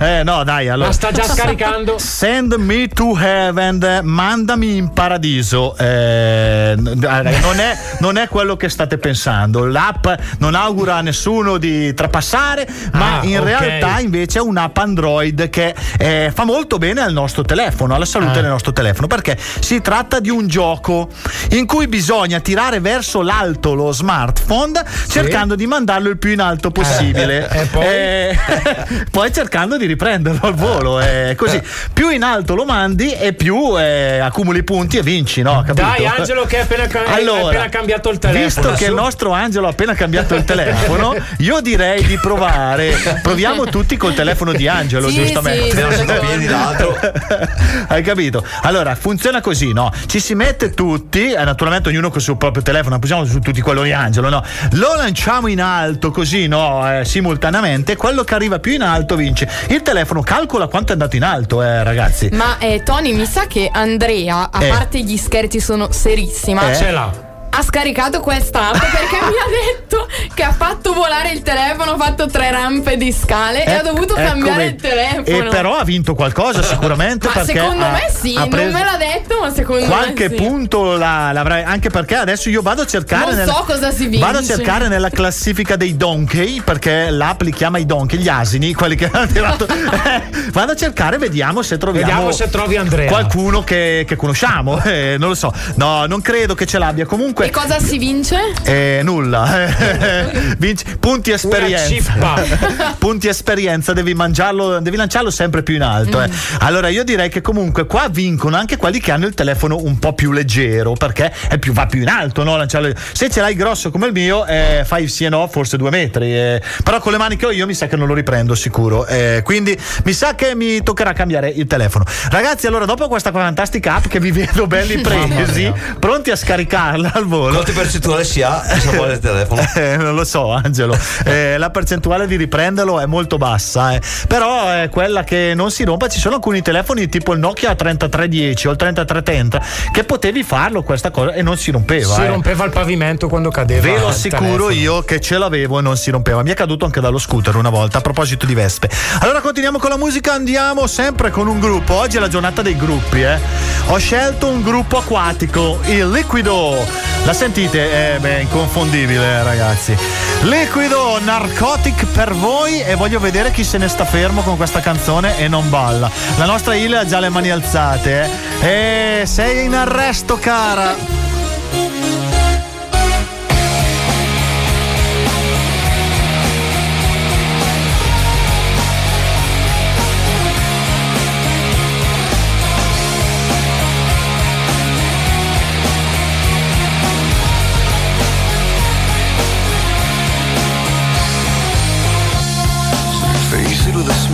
[laughs] eh, no, dai, allora. Ma sta già scaricando. Send me to heaven, mandami in paradiso. Eh, raga, non, è, non è quello che state pensando. L'app non augura a nessuno di trapassare, ma Ah, in ok. realtà invece è un'app Android che eh, fa molto bene al nostro telefono, alla salute Ah. del nostro telefono, perché si tratta di un gioco in cui bisogna tirare verso l'alto lo smartphone cercando di mandarlo il più in alto possibile. Eh, e poi? Eh, [laughs] poi cercando di riprenderlo al volo. eh, così più in alto lo mandi e più eh, accumuli punti e vinci, no? Capito? Dai, Angelo, che hai appena, ca- hai Allora, appena cambiato il telefono. Visto che su. il nostro Angelo ha appena cambiato il telefono, [laughs] io direi di provare. Proviamo tutti col telefono di Angelo, Sì, giustamente. sì. [laughs] Hai capito? Allora, funziona così, no? Ci si mette tutti, eh, naturalmente ognuno con il suo proprio telefono, non possiamo su tutti quello di Angelo, no? Lo lanciamo in alto così, no? Eh, simultaneamente, quello che arriva più in alto vince. Il telefono calcola quanto è andato in alto, eh, ragazzi. Ma eh, Tony, mi sa che Andrea, a Eh. parte gli scherzi, sono serissima. Eh. Ce l'ha. Ha scaricato questa app perché mi ha detto che ha fatto volare il telefono, ha fatto tre rampe di scale e ha Ecco- dovuto ecco cambiare il telefono. E però ha vinto qualcosa sicuramente Ma perché secondo ha- me sì, non me l'ha detto, ma secondo Qualche me sì. punto la- l'avrai anche perché adesso io vado a cercare Non nel- so cosa si vince. vado a cercare nella classifica dei donkey perché l'app li chiama i donkey gli asini quelli che [laughs] hanno tirato Eh, vado a cercare vediamo se troviamo Vediamo se trovi Andrea. qualcuno che, che conosciamo eh, non lo so no non credo che ce l'abbia comunque E cosa si vince? eh, nulla. [laughs] Vinci- punti esperienza. [laughs] punti esperienza, devi mangiarlo, devi lanciarlo sempre più in alto. eh. Allora io direi che comunque qua vincono anche quelli che hanno il telefono un po' più leggero, perché è più, va più in alto, no? Lanciarlo- Se ce l'hai grosso come il mio, eh, fai sì e no, forse due metri. eh. Però con le mani che ho io mi sa che non lo riprendo sicuro. eh, quindi mi sa che mi toccherà cambiare il telefono. Ragazzi, allora dopo questa fantastica app che vi vedo belli presi, pronti a scaricarla al volo. Quante percentuale si ha il sapore del telefono? [laughs] Eh, non lo so, Angelo. [laughs] Eh, la percentuale di riprenderlo è molto bassa, eh. però è quella che non si rompa. Ci sono alcuni telefoni tipo il Nokia 3310 o il 3330 che potevi farlo questa cosa e non si rompeva. Si eh. rompeva il pavimento quando cadeva. Ve lo il assicuro io che ce l'avevo e non si rompeva. Mi è caduto anche dallo scooter una volta a proposito di Vespe. Allora continuiamo con la musica, andiamo sempre con un gruppo. Oggi è la giornata dei gruppi, eh. Ho scelto un gruppo acquatico, il Liquido. La sentite? Eh, beh, inconfondibile, ragazzi. Liquido Narcotic per voi e voglio vedere chi se ne sta fermo con questa canzone e non balla. La nostra Ile ha già le mani alzate, eh. E sei in arresto, cara.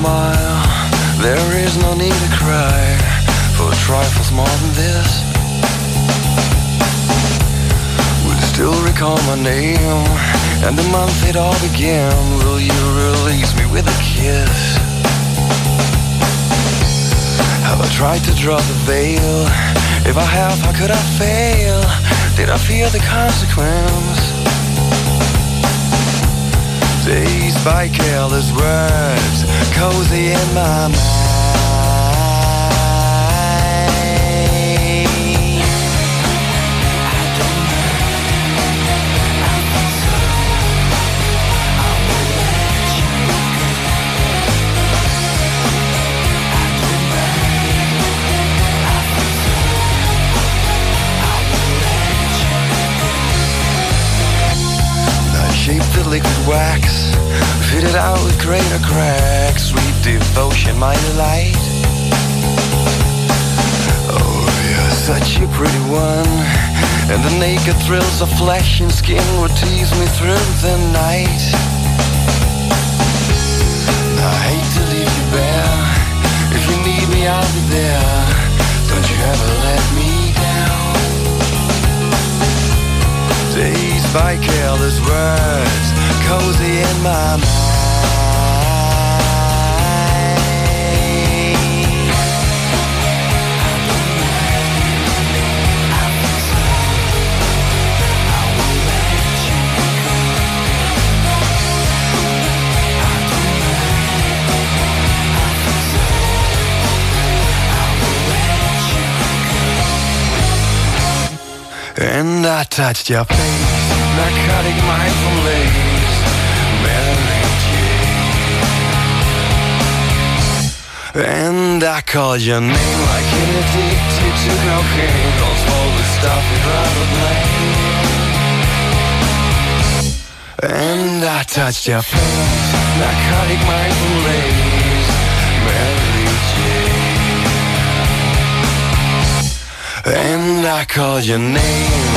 Smile. There is no need to cry for trifles more than this. Will still recall my name and the month it all began? Will you release me with a kiss? Have I tried to draw the veil? If I have, how could I fail? Did I fear the consequence? Dazed by careless words, cozy in my mind. Liquid wax, fitted out with greater cracks. Sweet devotion, my delight. Oh, you're such a pretty one. And the naked thrills of flesh and skin would tease me through the night. I hate to leave you bare. If you need me, I'll be there. Don't you ever let me down. Dazed by careless words, cozy in my mind. And I touched your face, narcotic And I called your name like an addicted to cocaine, calls for the stuff you'd rather play. And I touched your face, narcotic mindful lace, Mary Jane. And I called your name,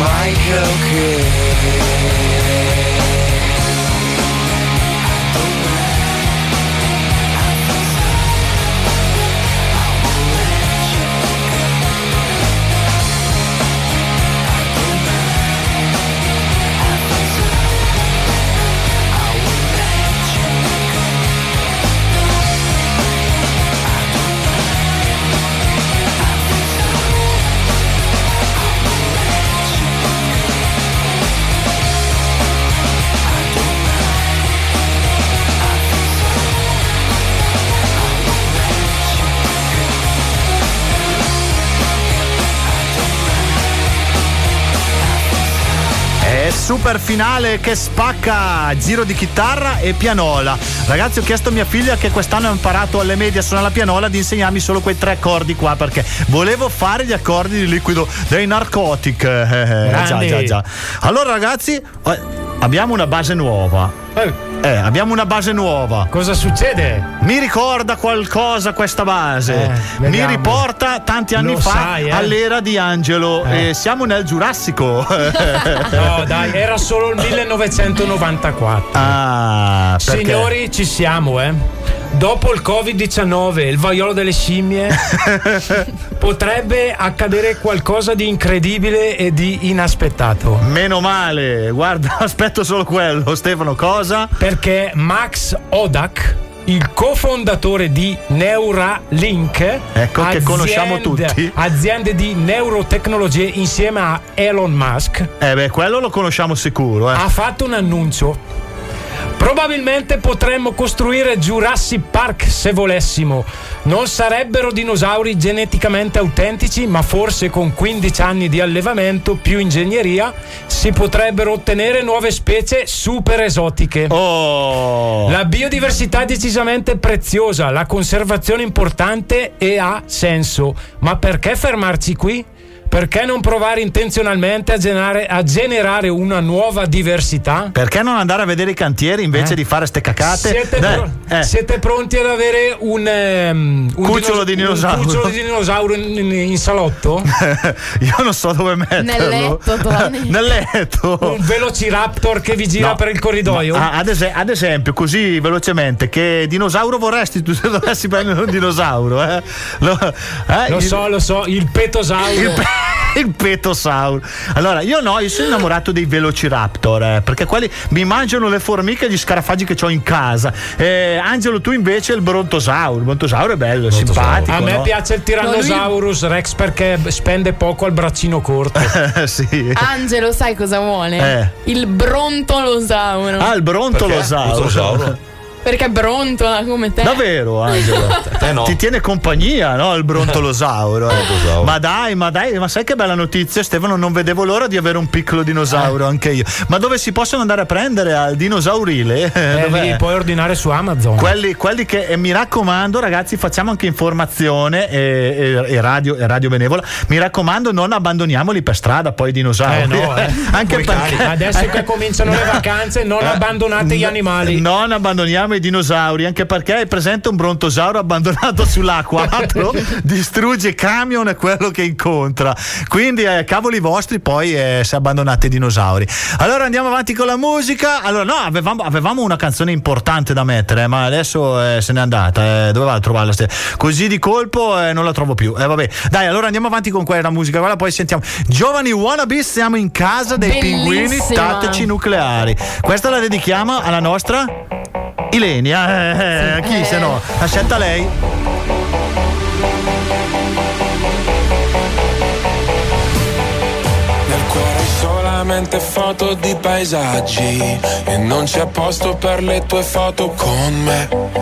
Michael Kidd. Super finale che spacca giro di chitarra e pianola. Ragazzi, ho chiesto a mia figlia che quest'anno ha imparato alle medie a suonare la pianola di insegnarmi solo quei tre accordi qua perché volevo fare gli accordi di liquido dei narcotic. [laughs] Eh, eh, già, Grandi. già, già. Allora, ragazzi, eh, abbiamo una base nuova. Eh, abbiamo una base nuova. Cosa succede? Mi ricorda qualcosa questa base. Eh, Mi riporta tanti anni Lo fa sai, eh. all'era di Angelo. Eh. E siamo nel Giurassico. [laughs] No, dai, era solo il 1994. Ah, perché? Signori, ci siamo, eh. Dopo il Covid-19, il vaiolo delle scimmie, [laughs] potrebbe accadere qualcosa di incredibile e di inaspettato. Meno male, guarda, [laughs] aspetto solo quello. Stefano, cosa? Perché Max Odak, il cofondatore di Neuralink, ecco che conosciamo tutti, aziende di neurotecnologie insieme a Elon Musk. Eh beh, quello lo conosciamo sicuro. Eh. Ha fatto un annuncio. Probabilmente potremmo costruire Jurassic Park se volessimo. Non sarebbero dinosauri geneticamente autentici, ma forse con 15 anni di allevamento più ingegneria si potrebbero ottenere nuove specie super esotiche. Oh. La biodiversità è decisamente preziosa, la conservazione importante e ha senso. Ma perché fermarci qui? Perché non provare intenzionalmente a generare, a generare, una nuova diversità? Perché non andare a vedere i cantieri invece Eh? di fare ste cacate? Siete, Dai, pro- eh. siete pronti ad avere un, ehm, un Cucciolo di dinosauro. Un cucciolo di dinosauro in, in- in salotto? [laughs] Io non so dove metterlo. Nel letto, Tony. [laughs] Nel letto. Un velociraptor che vi gira No, per il corridoio? ma, ad, es- ad esempio, così velocemente, che dinosauro vorresti tu [laughs] se dovessi prendere un dinosauro? Eh? Lo, eh, Lo il- so, lo so, il petosauro. Il, pe- [laughs] il petosauro. Allora, io no, io sono innamorato dei velociraptor, eh, perché quelli mi mangiano le formiche e gli scarafaggi che ho in casa. Eh, Angelo, tu invece il brontosauro. Il brontosauro è bello, è simpatico. A me no? piace il Tyrannosaurus Rex perché spende poco al braccino corto. [laughs] sì. Angelo, sai cosa vuole? Eh. Il brontolosauro. Ah, il brontolosauro. Perché brontola come te. Davvero, Angelo? [laughs] Ti tiene compagnia, no? Il brontolosauro. [laughs] eh. Ma dai, ma dai, ma sai che bella notizia, Stefano? Non vedevo l'ora di avere un piccolo dinosauro anche io. Ma dove si possono andare a prendere al dinosaurile? Eh, [laughs] li puoi ordinare su Amazon. Quelli, quelli che e mi raccomando, ragazzi, facciamo anche informazione e, e- e radio, e radio benevola. Mi raccomando, non abbandoniamoli per strada poi i dinosauri. Eh, no, eh. anche perché. Adesso che cominciano le vacanze, non abbandonate gli animali. Non abbandoniamo i dinosauri, anche perché è presente un brontosauro abbandonato sull'A4, [laughs] distrugge camion e quello che incontra. Quindi, eh, cavoli vostri, poi eh, se abbandonate i dinosauri. Allora andiamo avanti con la musica. Allora, no, avevamo, avevamo una canzone importante da mettere, ma adesso eh, se n'è andata. Eh, dove va a trovarla? Così di colpo eh, non la trovo più. Eh, vabbè, dai, allora andiamo avanti con quella musica. Quella poi sentiamo. Giovani wannabe, siamo in casa dei pinguini Bellissima. tattici nucleari. Questa la dedichiamo alla nostra Ilenia. Eh, eh, chi se no? Ha scelta lei. Nel cuore solamente foto di paesaggi E non c'è posto per le tue foto con me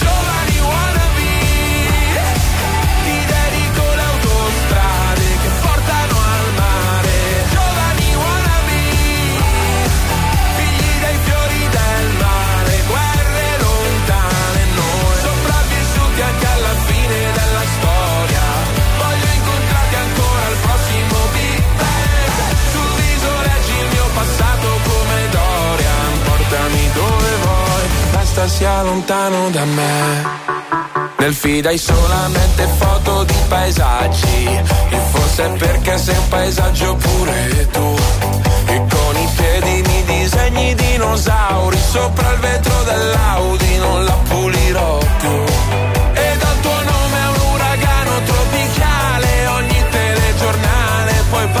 Basta sia lontano da me. Nel feed hai solamente foto di paesaggi. E forse è perché sei un paesaggio pure tu. E con i piedi mi disegni dinosauri. Sopra il vetro dell'Audi non la pulirò più. E dal tuo nome a un uragano tropicale. Ogni telegiornale poi parlerà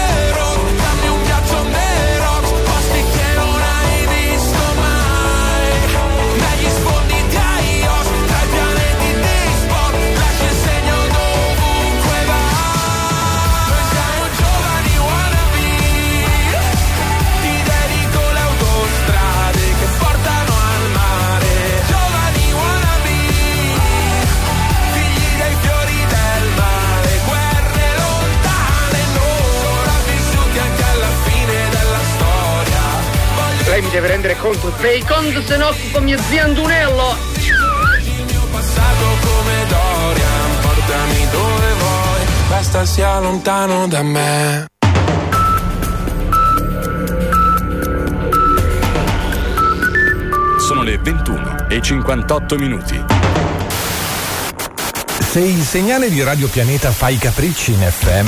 deve rendere conto. Fai conto se no occupo mio zio Andunello. Il mio passato come Dorian, portami dove vuoi, basta sia lontano da me. Sono le 21 e 58 minuti. Se il segnale di Radio Pianeta fa i capricci in FM,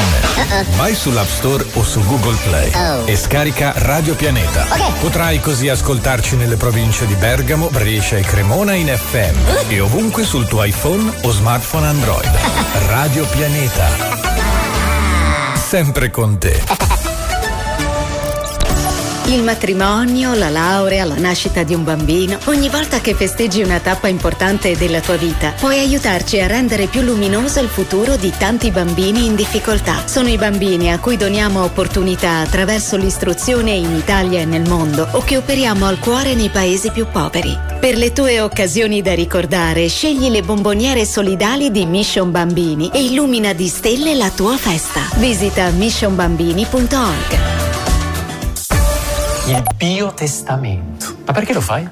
vai sull'App Store o su Google Play Oh. e scarica Radio Pianeta. Potrai così ascoltarci nelle province di Bergamo, Brescia e Cremona in FM e ovunque sul tuo iPhone o smartphone Android. [laughs] Radio Pianeta. Sempre con te. Il matrimonio, la laurea, la nascita di un bambino, ogni volta che festeggi una tappa importante della tua vita, puoi aiutarci a rendere più luminoso il futuro di tanti bambini in difficoltà. Sono i bambini a cui doniamo opportunità attraverso l'istruzione in Italia e nel mondo o che operiamo al cuore nei paesi più poveri. Per le tue occasioni da ricordare, scegli le bomboniere solidali di Mission Bambini e illumina di stelle la tua festa. Visita missionbambini.org. Il biotestamento. Ma perché lo fai?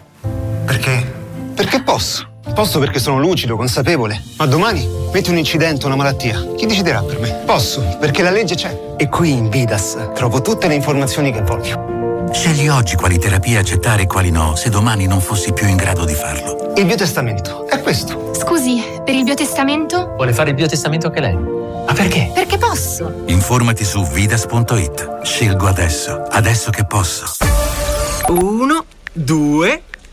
Perché? Perché posso. Posso perché sono lucido, consapevole. Ma domani metti un incidente, una malattia. Chi deciderà per me? Posso, perché la legge c'è. E qui in Vidas trovo tutte le informazioni che voglio. Scegli oggi quali terapie accettare e quali no, se domani non fossi più in grado di farlo. Il biotestamento è questo. Scusi, per il biotestamento? Vuole fare il biotestamento anche lei? Ma perché? Perché posso? Informati su vidas.it. Scelgo adesso, adesso che posso. Uno, due,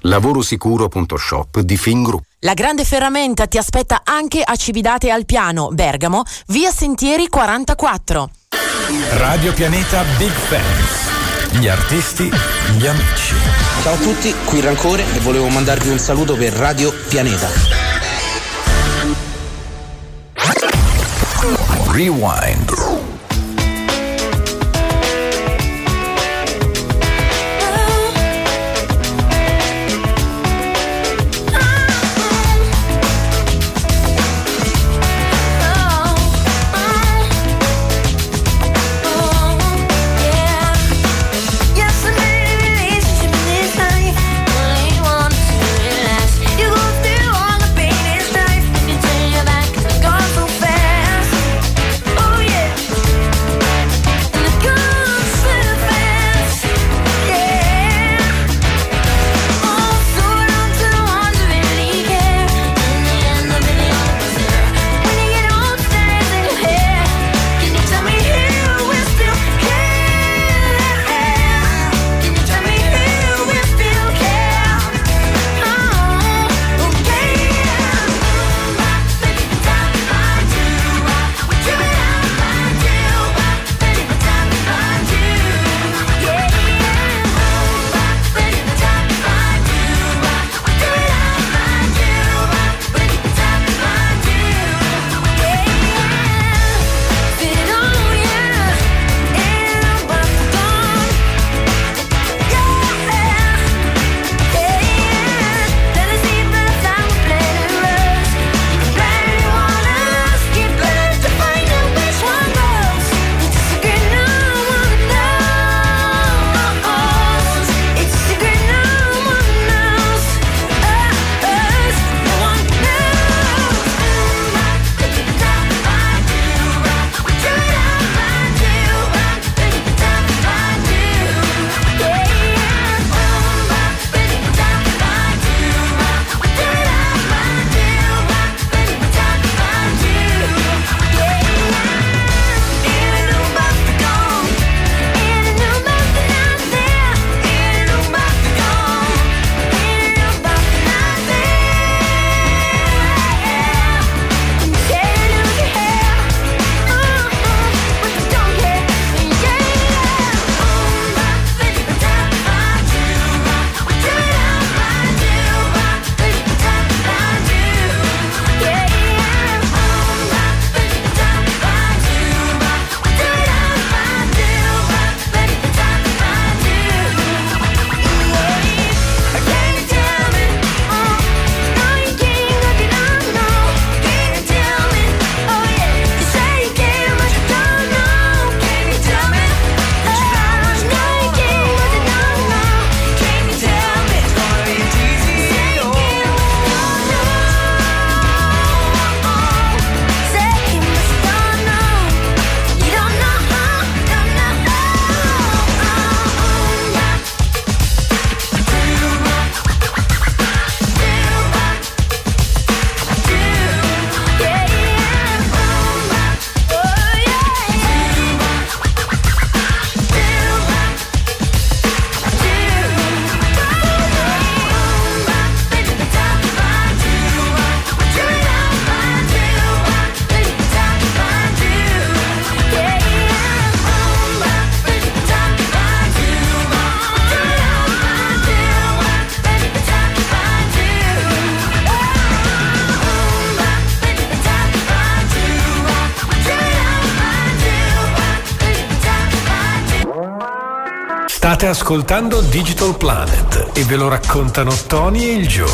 Lavorosicuro.shop di Fingroup. La grande ferramenta ti aspetta anche a Cividate al Piano, Bergamo, via Sentieri 44. Radio Pianeta Big Fans. Gli artisti, gli amici. Ciao a tutti, qui Rancore e volevo mandarvi un saluto per Radio Pianeta. Rewind. Ascoltando Digital Planet e ve lo raccontano Tony e il Joe.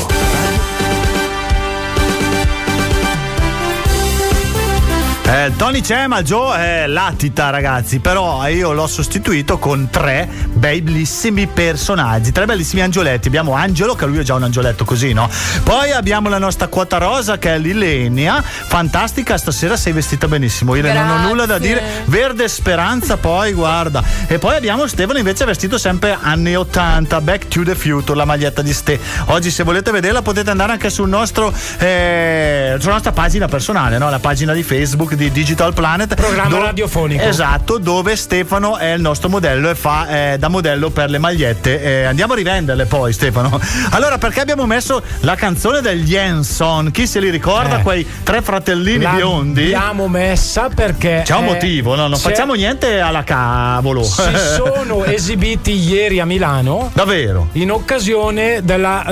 Eh, Tony c'è, ma Joe è latita, ragazzi. Però io l'ho sostituito con tre bellissimi personaggi, tre bellissimi angioletti. Abbiamo Angelo, che lui è già un angioletto così, no? Poi abbiamo la nostra quota rosa, che è Lilenia. Fantastica, stasera sei vestita benissimo. Io non ho nulla da dire. Verde speranza, poi guarda. E poi abbiamo Stefano invece vestito sempre anni 80, Back to the Future, la maglietta di Ste. Oggi, se volete vederla, potete andare anche sul nostro, eh, sulla nostra pagina personale, no? La pagina di Facebook di Digital Planet. Programma dove- radiofonico. Esatto, dove Stefano è il nostro modello e fa eh, da modello per le magliette. Eh, andiamo a rivenderle poi, Stefano. [laughs] Allora, perché abbiamo messo la canzone del Jenson? Chi se li ricorda? Eh. Quei tre fratellini biondi? L'abbiamo messa perché. C'è un eh, motivo, no? Non facciamo niente alla cavolo. Si [laughs] sono esibiti ieri a Milano. Davvero? In occasione della,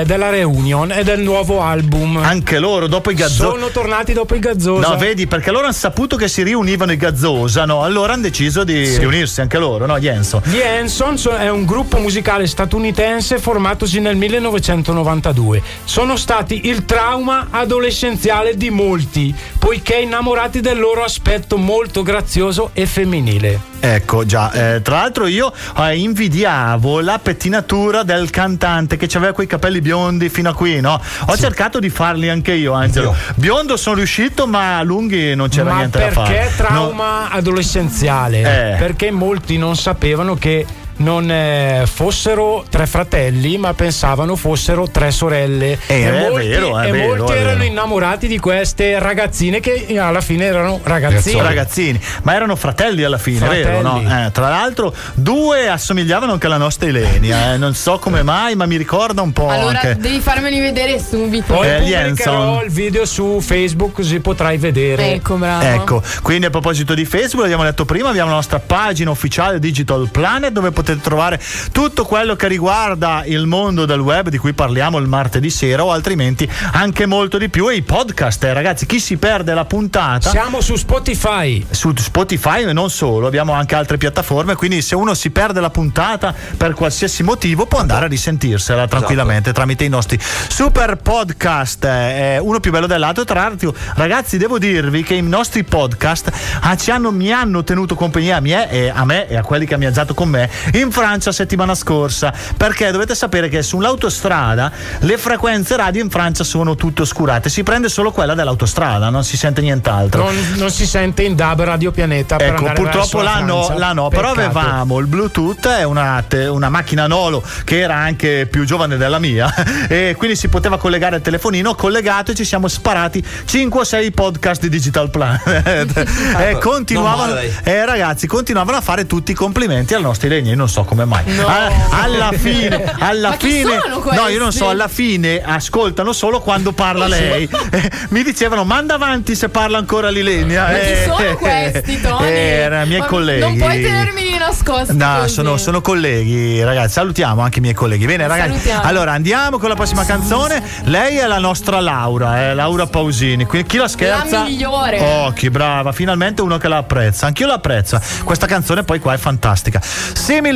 eh, della reunion e del nuovo album. Anche loro dopo i Gazzosa. Sono tornati dopo i Gazzosa. No, vedi, perché loro hanno saputo che si riunivano i Gazzosa, no? Allora hanno deciso di Sì. riunirsi anche loro, no? Jenson. Gli Hanson so- è un gruppo musicale statunitense formatosi nel 1992. Sono stati il trauma adolescenziale di molti, poiché innamorati del loro aspetto molto grazioso e femminile. Ecco già, eh, tra l'altro io eh, invidiavo la pettinatura del cantante che aveva quei capelli biondi fino a qui, no? Ho cercato di farli anche io, Angelo. Biondo sono riuscito, ma lunghi non c'era Ma niente da fare. perché No. trauma adolescenziale? Eh. Perché molti non sapevano che non eh, fossero tre fratelli, ma pensavano fossero tre sorelle. Eh, e è molti, vero, è e vero, molti è erano innamorati di queste ragazzine che alla fine erano ragazzini. Ragazzini, ma erano fratelli alla fine, vero? No? Fratelli. Eh, tra l'altro, due assomigliavano anche alla nostra Ilenia. eh. Non so come mai, ma mi ricorda un po' Allora anche. devi farmeli vedere subito. Poi Eh, pubblicherò il video su Facebook così potrai vedere. Ecco, bravo. Ecco, quindi a proposito di Facebook, l'abbiamo detto prima, abbiamo la nostra pagina ufficiale Digital Planet dove potete trovare tutto quello che riguarda il mondo del web di cui parliamo il martedì sera o altrimenti anche molto di più e i podcast, eh, ragazzi, chi si perde la puntata Siamo su Spotify. su Spotify e non solo, abbiamo anche altre piattaforme, quindi se uno si perde la puntata per qualsiasi motivo può andare a risentirsela tranquillamente tramite i nostri super podcast, eh, uno più bello dell'altro. Tra l'altro, ragazzi, devo dirvi che i nostri podcast ah, ci hanno, mi hanno tenuto compagnia a me, e a me e a quelli che hanno viaggiato con me in Francia settimana scorsa, perché dovete sapere che sull'autostrada le frequenze radio in Francia sono tutte oscurate, si prende solo quella dell'autostrada, non si sente nient'altro. Non, non si sente in DAB Radio Pianeta. Ecco, purtroppo la l'anno, Francia. l'anno però avevamo il Bluetooth e una, una macchina Nolo che era anche più giovane della mia [laughs] e quindi si poteva collegare il telefonino, collegato e ci siamo sparati 5 o 6 podcast di Digital Planet [laughs] e continuavano, eh, ragazzi, continuavano a fare tutti i complimenti al nostro Iregni, non so come mai. A- alla [laughs] fine, alla chi fine, no, io non questi? so, alla fine ascoltano solo quando parla lei. [laughs] Eh, Mi dicevano manda avanti se parla ancora l'Ilenia. Ma chi Eh, sono questi, Tony? eh, erano i miei Ma colleghi. Non puoi tenermi nascosto. No, sono, sono colleghi, ragazzi. Salutiamo anche i miei colleghi. Bene, ragazzi. Salutiamo. Allora andiamo con la prossima canzone. Lei è la nostra Laura, eh, Laura Pausini. Quindi chi la scherza? La migliore. Oh, che brava, finalmente uno che la apprezza. Anch'io l'apprezzo. Questa canzone poi qua è fantastica.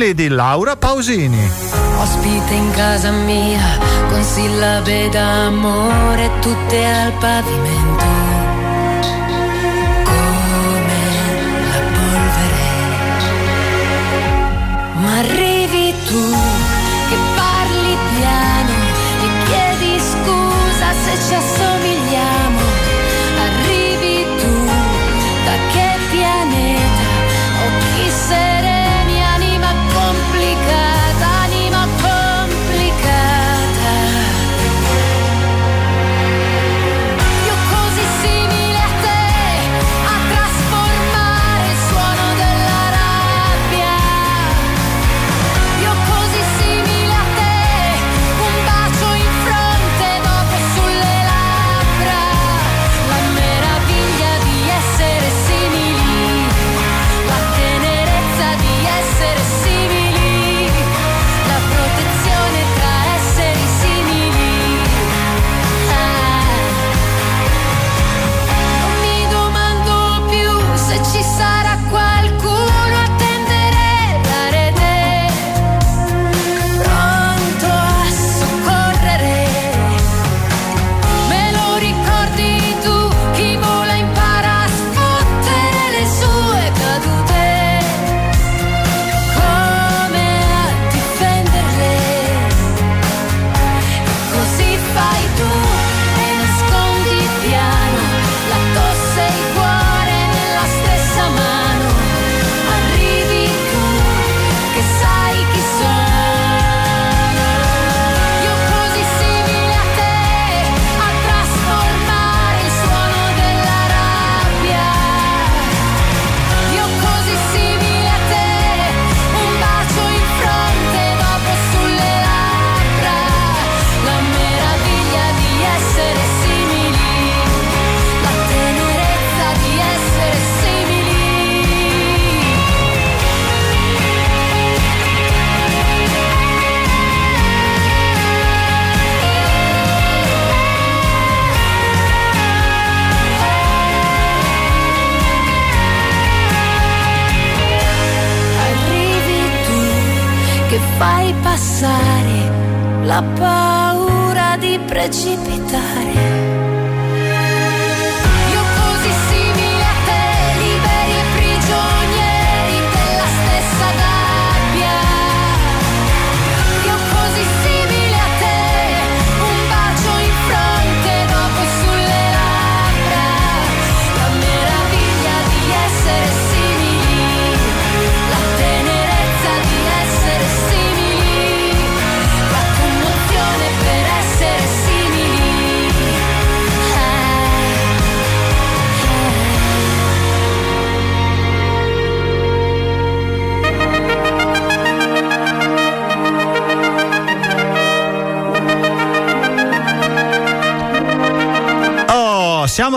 Simili di Laura Pausini. Ospite in casa mia, con sillabe d'amore tutte al pavimento.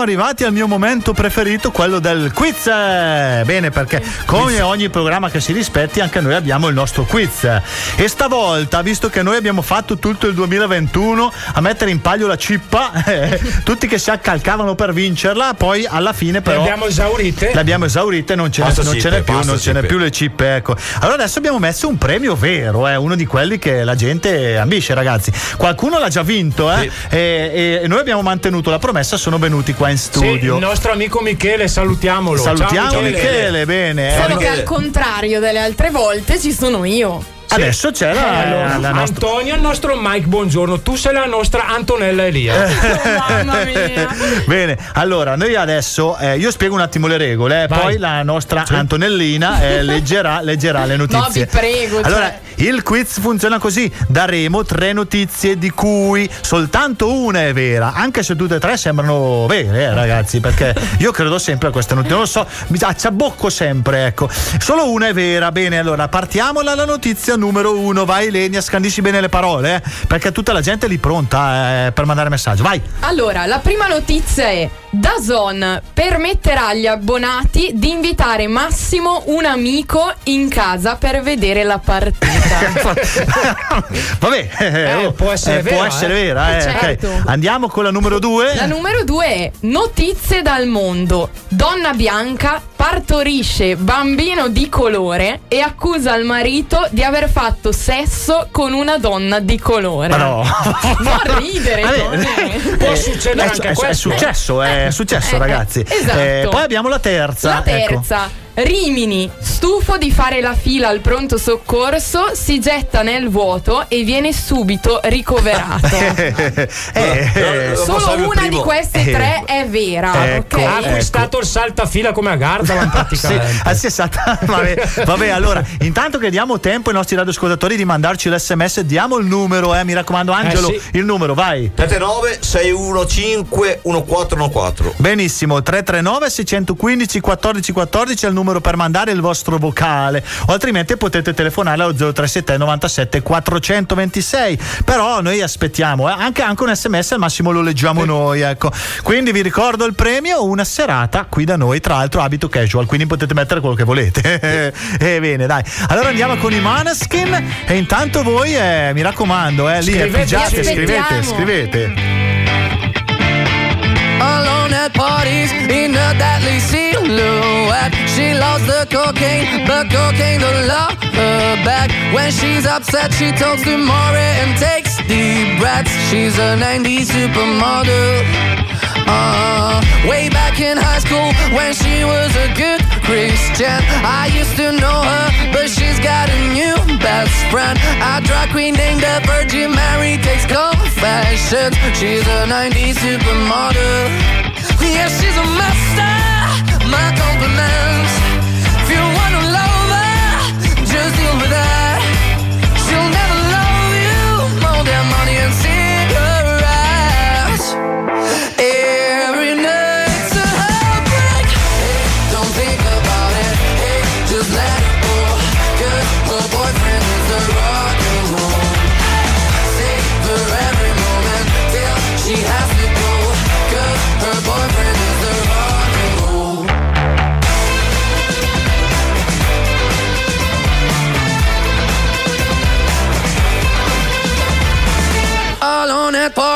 Arrivati al mio momento preferito, quello del quiz. Bene, perché come ogni programma che si rispetti, anche noi abbiamo il nostro quiz. E stavolta, visto che noi abbiamo fatto tutto il 2021 a mettere in palio la cippa, eh, [laughs] tutti che si accalcavano per vincerla, poi alla fine però. Le abbiamo esaurite? Le abbiamo esaurite, non ce, ne, non ce n'è più, non ce n'è più le cippe, ecco. Allora adesso abbiamo messo un premio vero, eh, uno di quelli che la gente ambisce, ragazzi. Qualcuno l'ha già vinto, eh? E, e- e noi abbiamo mantenuto la promessa, sono venuti qua in Sì, studio. il nostro amico Michele, salutiamolo. Salutiamo Ciao, Michele, bene. eh. Solo che al contrario delle altre volte ci sono io. Adesso c'è la, Eh, allora, la nostra. Antonio il nostro Mike, buongiorno. Tu sei la nostra Antonella Elia. Mamma mia. [laughs] Bene, allora noi adesso eh, io spiego un attimo le regole, eh, Vai. poi la nostra Antonellina eh, [laughs] leggerà, leggerà le notizie. No, vi prego, cioè. Allora, il quiz funziona così: daremo tre notizie di cui soltanto una è vera, anche se tutte e tre sembrano vere, eh, ragazzi, perché [laughs] io credo sempre a queste notizie, non lo so, mi acciabocco sempre, ecco. Solo una è vera. Bene, allora partiamo dalla notizia numero uno. Vai, Lenia, scandisci bene le parole, eh, perché tutta la gente è lì pronta eh, per mandare messaggio. Vai. Allora, la prima notizia è Dazon permetterà agli abbonati di invitare Massimo un amico in casa per vedere la partita. [laughs] [laughs] Vabbè, eh, oh, può essere eh, vera, può essere eh. vera, eh, Eh, certo. Andiamo con la numero due. La numero due è Notizie dal mondo. Donna bianca partorisce bambino di colore e accusa il marito di aver fatto sesso con una donna di colore. Ma no. Non ridere, Vabbè. Può eh, succedere è, anche è- è questo. successo, è successo, Eh, ragazzi. esatto. Eh, poi abbiamo la terza. La ecco. Rimini, stufo di fare la fila al pronto soccorso, si getta nel vuoto e viene subito ricoverato. [laughs] Eh, eh, Solo una di queste Eh. tre è vera, Ecco. ok? Ha acquistato il saltafila come a Gardaland [laughs] praticamente. ah, sì, esatto. [laughs] vabbè, vabbè, allora, intanto che diamo tempo ai nostri radioascoltatori di mandarci l'SMS, diamo il numero, eh, mi raccomando, Angelo, sì. il numero, vai. 79 615 1414. Benissimo, 339 615 14 14 è il numero per mandare il vostro vocale, o altrimenti potete telefonare allo 037 97 426. Però noi aspettiamo, eh, anche, anche un sms al massimo lo leggiamo noi, ecco. Quindi vi ricordo il premio, una serata qui da noi, tra l'altro abito casual, quindi potete mettere quello che volete. [laughs] e bene, dai. Allora andiamo con i Maneskin e intanto voi, eh, mi raccomando, eh, lì Scrivete, pigiate, sì. scrivete, scrivete. Alone at parties in a deadly silhouette. She loves the cocaine, but cocaine don't love her back. When she's upset, she talks to Maury and takes deep breaths. She's a 90s supermodel. Uh, way back in high school when she was a good Christian. I used to know her, but she's got a new best friend. A drag queen named the Virgin Mary takes confessions. She's a 90s supermodel. Yeah, she's a master. My compliments.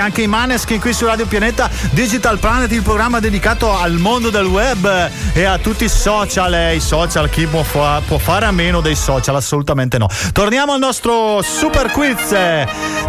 Anche i Maneskin qui su Radio Pianeta Digital Planet, il programma dedicato al mondo del web e a tutti i social. E i social, chi può, fa- può fare a meno dei social? Assolutamente no. Torniamo al nostro super quiz.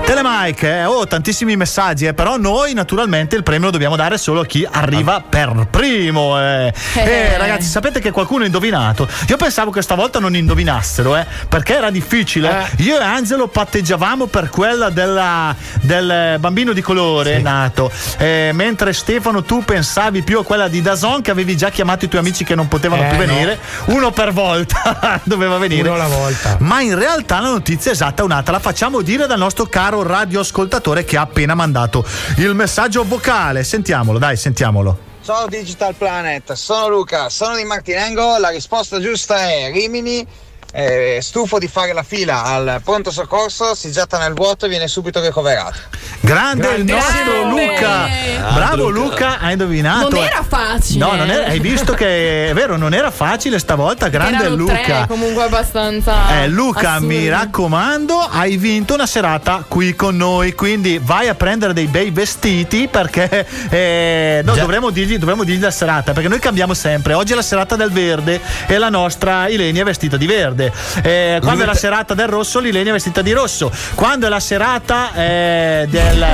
Telemike, eh, oh, tantissimi messaggi, eh, però noi naturalmente il premio lo dobbiamo dare solo a chi arriva per primo. Eh. Eh, ragazzi, sapete che qualcuno ha indovinato? Io pensavo che stavolta non indovinassero, eh, perché era difficile. Io e Angelo patteggiavamo per quella della- del bambino di colore nato, Eh, mentre Stefano tu pensavi più a quella di Dazon che avevi già chiamato i tuoi amici che non potevano Eh, più no. venire, uno per volta [laughs] doveva venire. Uno alla volta. Ma in realtà la notizia esatta è un'altra, la facciamo dire dal nostro caro radioascoltatore che ha appena mandato il messaggio vocale. Sentiamolo, dai, sentiamolo. Ciao Digital Planet, sono Luca, sono di Martinengo, la risposta giusta è Rimini, eh, stufo di fare la fila al pronto soccorso, si getta nel vuoto e viene subito ricoverato. Grande il nostro Luca. Bravo Luca, hai indovinato. Non era facile. No, non era- hai visto che è vero, non era facile stavolta. Grande Erano Luca. tre, comunque abbastanza. Eh, Luca, assurdi. mi raccomando, hai vinto una serata qui con noi. Quindi vai a prendere dei bei vestiti perché eh, no, dovremmo dirgli, dovremmo dirgli la serata perché noi cambiamo sempre. Oggi è la serata del verde e la nostra Ilenia è vestita di verde. Eh, quando è la serata del rosso, l'Ilenia è vestita di rosso. Quando è la serata eh, del,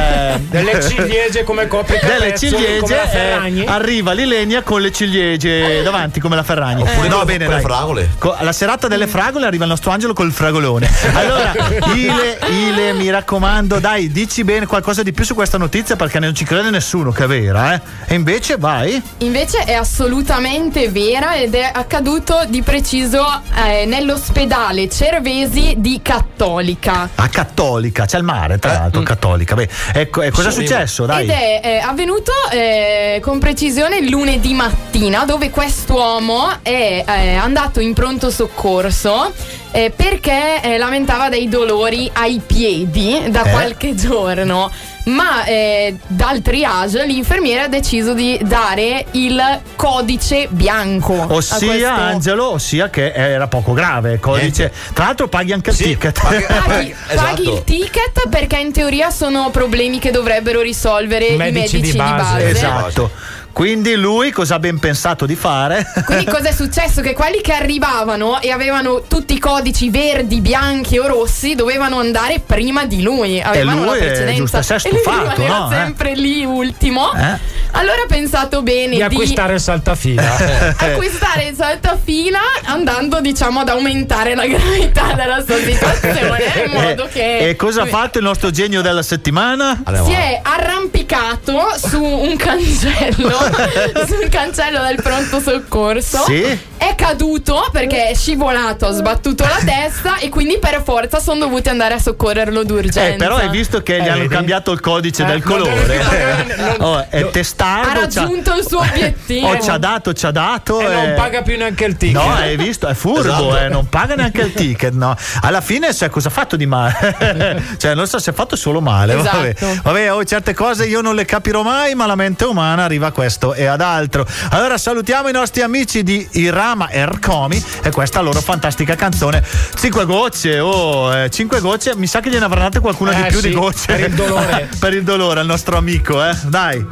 [laughs] Delle ciliegie come copre delle ciliegie come la eh, arriva l'Ilenia con le ciliegie davanti come la Ferragni Oppure no bene le dai. fragole. Co- alla serata delle fragole arriva il nostro angelo col fragolone allora [laughs] Ile, Ile mi raccomando dai dici bene qualcosa di più su questa notizia perché non ci crede nessuno che è vera eh? e invece vai Invece è assolutamente vera ed è accaduto di preciso eh, nell'ospedale Cervesi di Cattolica. a Cattolica c'è il mare tra l'altro Cattolica. Beh, ecco e cosa è successo? Dai. Ed è eh, avvenuto eh, con precisione lunedì mattina dove quest'uomo è eh, andato in pronto soccorso eh, perché eh, lamentava dei dolori ai piedi da Eh? qualche giorno. Ma eh, dal triage l'infermiere ha deciso di dare il codice bianco. ossia questo- Angelo ossia che era poco grave codice tra l'altro paghi anche il ticket Paghi, [laughs] [laughs] Esatto. paghi il ticket perché in teoria sono problemi che dovrebbero risolvere i medici di base. esatto quindi lui cosa ha ben pensato di fare Quindi [laughs] cosa è successo? Che quelli che arrivavano e avevano tutti i codici verdi, bianchi o rossi dovevano andare prima di lui. Avevano lui la è precedenza. giusto, si è e lui stufato, rimaneva no? Eh? sempre lì ultimo. Eh? Allora ha pensato bene Di acquistare il saltafila. [laughs] acquistare il saltafila andando diciamo ad aumentare la gravità della sua [laughs] situazione in modo che e cosa ha fatto il nostro genio della settimana? si è arrampicato su un cancello [laughs] sul cancello del pronto soccorso Sì. È caduto perché è scivolato ha sbattuto la testa e quindi per forza sono dovuti andare a soccorrerlo d'urgenza Eh, però hai visto che gli Eh, hanno vedi? cambiato il codice Eh, del non colore. deve- non- Oh, è ha testardo. c'ha- raggiunto il suo [laughs] obiettivo Oh, ci ha dato, ci ha dato. E non eh. paga più neanche il ticket. No, hai visto? È furbo, Esatto. eh, non paga neanche il ticket. No. Alla fine, cioè, cosa ha fatto di male? [laughs] cioè, non so se ha fatto solo male. Esatto. Vabbè, vabbè oh, certe cose io non le capirò mai, ma la mente umana arriva a questo e ad altro. Allora, salutiamo i nostri amici di Irama Ercomi e questa loro fantastica canzone. Cinque gocce, oh, eh, cinque gocce. Mi sa che gliene avrà date qualcuna di Eh, più sì, di gocce. per il dolore. [laughs] per il dolore al nostro amico, eh. Dai.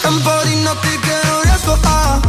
È un po' di notti che non riesco a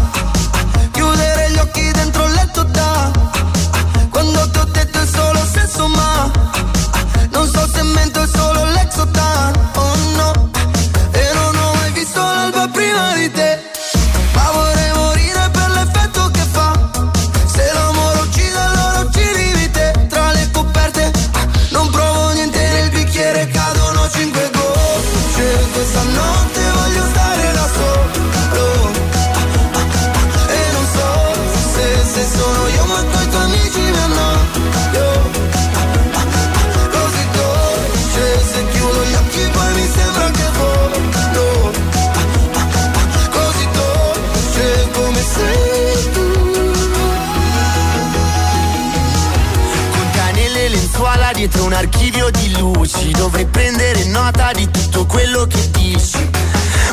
Dovrei prendere nota di tutto quello che dici.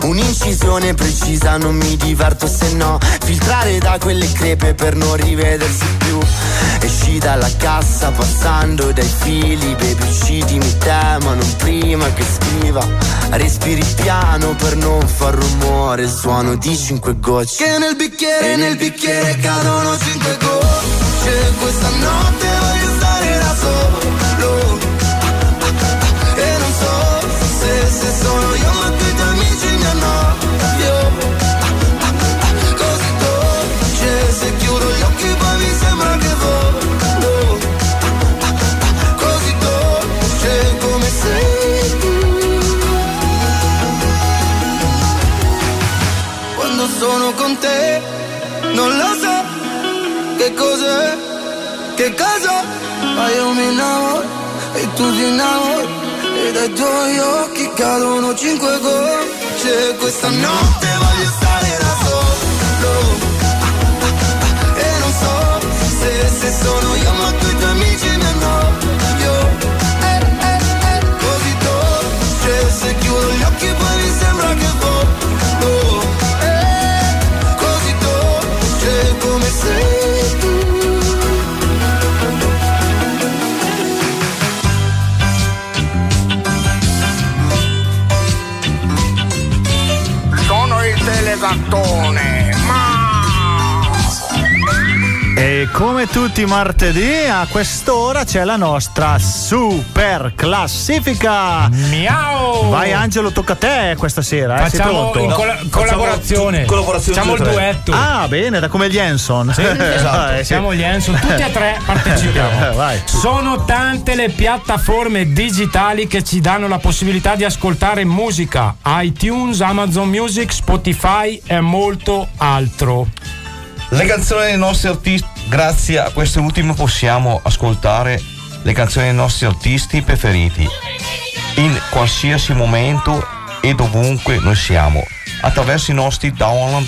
Un'incisione precisa non mi diverto se no. Filtrare da quelle crepe per non rivedersi più. Esci dalla cassa passando dai fili Baby uccidimi te ma non prima che scriva. Respiri piano per non far rumore Il suono di cinque gocce. Che nel bicchiere, nel bicchiere cadono cinque gocce. Questa notte voglio stare da solo con te. Non lo so Che cos'è Che cosa Ma io mi innamoro E tu ti innamori. E dai tuoi occhi cadono cinque gocce. Questa notte voglio stare da solo. E non so se, se sono io ma tu E come tutti i martedì, a quest'ora c'è la nostra super classifica. Miau! Vai Angelo, tocca a te questa sera. Eh? Sei Facciamo pronto? in colla- collaborazione. Facciamo il duetto. Ah, bene, da come gli Enson. Sì, [laughs] esatto, Eh, sì. siamo gli Enson, tutti e tre [laughs] partecipiamo. Vai. Sono tante le piattaforme digitali che ci danno la possibilità di ascoltare musica, iTunes, Amazon Music, Spotify e molto altro. Le canzoni dei nostri artisti, grazie a queste ultime possiamo ascoltare le canzoni dei nostri artisti preferiti in qualsiasi momento e dovunque noi siamo, attraverso i nostri download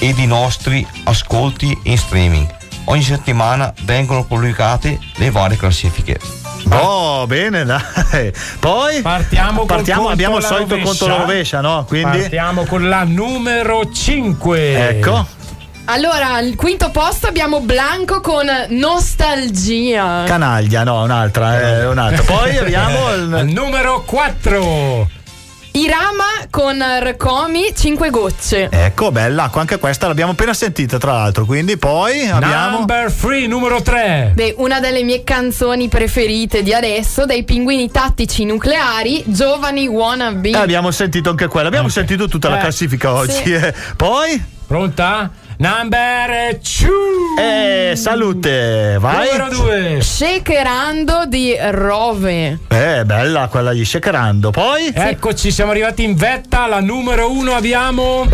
ed i nostri ascolti in streaming. Ogni settimana vengono pubblicate le varie classifiche. Oh, bene, dai. Poi partiamo, col partiamo abbiamo il solito rovescia. conto alla rovescia, no? Quindi Partiamo con la numero 5. Ecco. Allora, al quinto posto abbiamo Blanco con Nostalgia. Canaglia, no, un'altra, eh, un'altra. Poi abbiamo [laughs] il numero 4. Irama con Rcomi 5 gocce. Ecco, bella, anche questa l'abbiamo appena sentita, tra l'altro. Quindi poi abbiamo Number 3, numero 3. Beh, una delle mie canzoni preferite di adesso, dei pinguini tattici nucleari, Giovani Wannabe. Eh, abbiamo sentito anche quella, abbiamo sentito tutta la Eh, classifica oggi. sì. eh. Poi Pronta? Number 2. eh, salute, vai. Numero 2. Shakerando di Rove. Eh, bella quella di Shakerando. Poi Eccoci, siamo arrivati in vetta. La numero 1 abbiamo.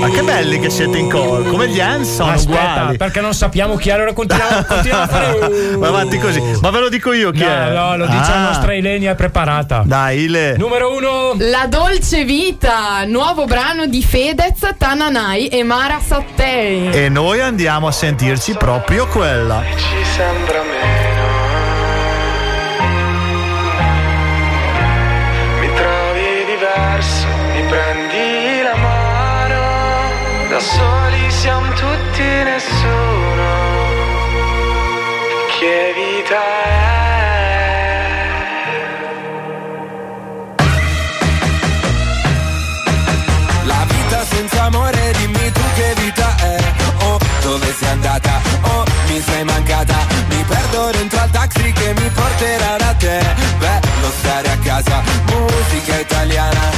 Ma che belli che siete in coro, come gli Hanson, Aspetta, uguali. perché non sappiamo chi è, allora continuiamo, [laughs] continuiamo a fare. Va avanti così. Ma ve lo dico io chi No, è? no, lo dice Ah. la nostra Ilenia, preparata. Dai, Ile. Numero 1. La dolce vita, nuovo brano di Fedez, Tananai e Mara Sattei. E noi andiamo a sentirci proprio quella. Ci sembra meno. Mi porterà da te. Bello stare a casa, musica italiana.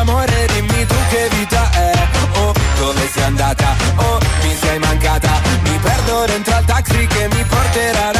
amore, dimmi tu che vita è. Oh, dove sei andata? Oh, mi sei mancata. Mi perdo dentro al taxi che mi porterà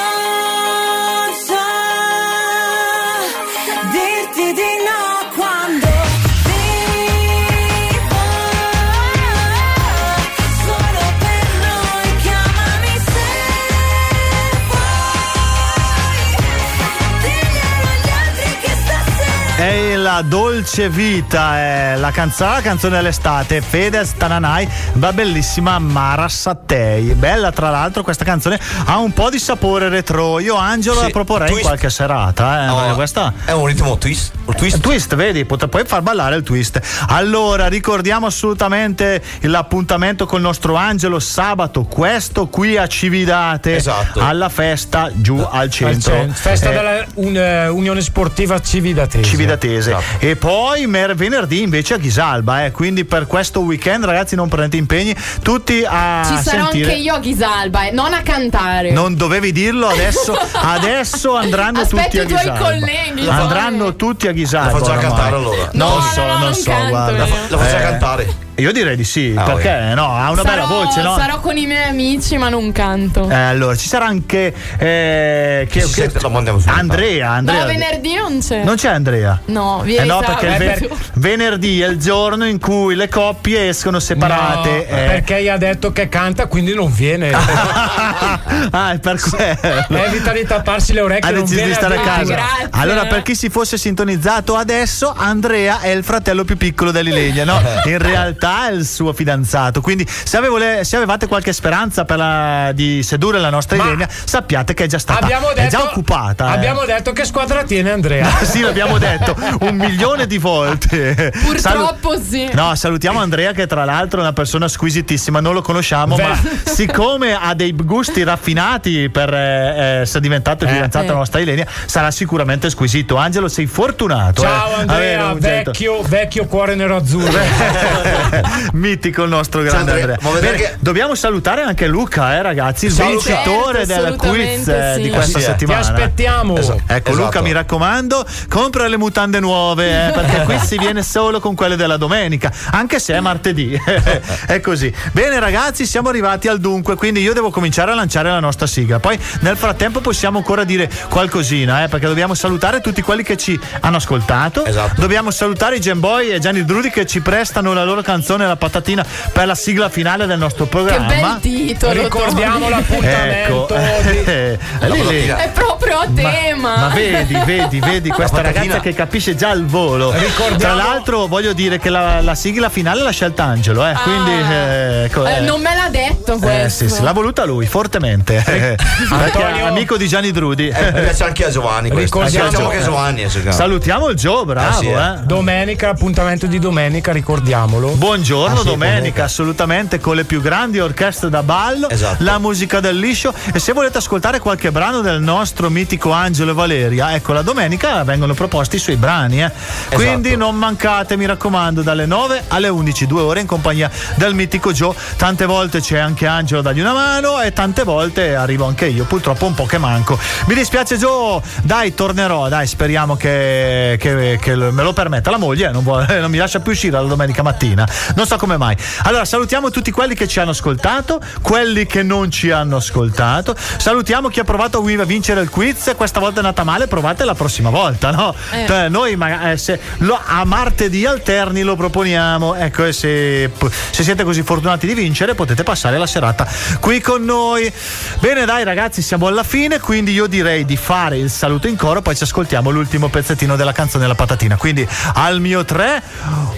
stasera È la dolce vita, è la canzone, la canzone dell'estate, Fedez Tananai, la bellissima Mara Sattei. Bella tra l'altro questa canzone, ha un po' di sapore retro. Io Angelo Sì, la proporrei in twist. qualche serata. Eh, Oh, questa È un ritmo twist. Un twist. twist, vedi, pot- puoi far ballare il twist. Allora, ricordiamo assolutamente l'appuntamento col nostro Angelo sabato, questo qui a Cividate, Esatto. alla festa giù al Al centro. centro. Festa Eh, della un- eh, Unione Sportiva Cividatese. Cividatese Esatto. e poi mer- venerdì invece a Ghisalba eh. quindi per questo weekend ragazzi non prendete impegni tutti a Ci sarò sentire anche io a Ghisalba, eh, non a cantare. non dovevi dirlo adesso [laughs] adesso andranno Aspetto tutti a i tuoi Ghisalba colleghi, andranno tutti a Ghisalba La faccio oramai. cantare allora. non No, so no, no, non non so canto guarda io. La faccio Eh, cantare. Io direi di sì Ah, perché no ha una bella sarò, voce no sarò con i miei amici, ma non canto. Eh, allora ci sarà anche eh, che, che- su. Andrea Andrea no, venerdì non c'è. non c'è Andrea No, Eh vieni no, sabato. perché il ve- venerdì è il giorno in cui le coppie escono separate. No, eh. perché gli ha detto che canta, quindi non viene. [laughs] ah, è per quello. Evita di tapparsi le orecchie. Ha non deciso viene di stare a casa. grazie. Allora, per chi si fosse sintonizzato adesso, Andrea è il fratello più piccolo dell'Ilenia, no? [laughs] In realtà è il suo fidanzato. Quindi, se, avevole- se avevate qualche speranza per la- di sedurre la nostra Ma- Ilenia, sappiate che è già stata Abbiamo è detto, già occupata. eh. Abbiamo detto che squadra tiene Andrea. [laughs] sì, l'abbiamo detto un milione di volte. Purtroppo sì. No, salutiamo Andrea che tra l'altro è una persona squisitissima, non lo conosciamo, Beh. ma siccome ha dei gusti raffinati per eh, essere diventato il Eh. fidanzato della nostra Ilenia, sarà sicuramente squisito. Angelo, sei fortunato. Ciao eh, Andrea, vecchio, vecchio cuore nero azzurro. [laughs] [laughs] Mitico il nostro grande Andrea, Bene, che- Dobbiamo salutare anche Luca, eh, ragazzi, il Ciao, vincitore Certo, del quiz eh, di sì. questa Sì. Ti settimana. Ti aspettiamo. Esatto. Ecco Esatto. Luca mi raccomando compra le mutande nuove eh, [laughs] perché qui si viene solo con quelle della domenica anche se è martedì [laughs] è così bene ragazzi siamo arrivati al dunque quindi io devo cominciare a lanciare la nostra sigla poi nel frattempo possiamo ancora dire qualcosina eh, perché dobbiamo salutare tutti quelli che ci hanno ascoltato Esatto. dobbiamo salutare i Gemboy e Gianni Drudi che ci prestano la loro canzone la patatina per la sigla finale del nostro Che programma bel titolo. Ricordiamo l'appuntamento. ecco di- [laughs] Eh. È proprio a tema. Ma vedi, vedi, vedi questa ragazza che capisce già il volo. Ricordiamo- Tra l'altro voglio dire che la, la sigla finale l'ha scelta Angelo, eh, quindi eh, ecco, Eh, eh. non me l'ha detto Eh, questo. sì, sì, l'ha voluta lui, fortemente. [laughs] perché è amico di Gianni Drudi. Eh, mi piace anche a Giovanni. Ricordiamo- Diciamo che Giovanni è. Salutiamo il Gio, bravo. Eh sì, eh. Domenica, appuntamento di domenica, ricordiamolo. Buongiorno, Ah, domenica, assolutamente con le più grandi orchestre da ballo, Esatto. la musica del liscio e se volete ascoltare qualche brano del nostro mitico Angelo e Valeria, ecco la domenica vengono proposti i suoi brani, eh. quindi Esatto. non mancate, mi raccomando, dalle 9 alle 11, due ore in compagnia del mitico Joe. Tante volte c'è anche Angelo a dargli una mano e tante volte arrivo anche io, purtroppo un po' che manco. Mi dispiace Joe, dai, tornerò, dai, speriamo che, che- che me lo permetta la moglie, non, vuole- [laughs] non mi lascia più uscire la domenica mattina, non so come mai. Allora, salutiamo tutti quelli che ci hanno ascoltato, quelli che non ci hanno ascoltato, salutiamo chi ha provato a vincere il quiz, questa volta andata male, provate la prossima volta, no? Eh. Cioè, noi ma- eh, se lo- a martedì alterni lo proponiamo. Ecco, e se, se siete così fortunati di vincere, potete passare la serata qui con noi. Bene, dai, ragazzi, siamo alla fine. Quindi io direi di fare il saluto in coro, poi ci ascoltiamo l'ultimo pezzettino della canzone La patatina. Quindi al mio 3,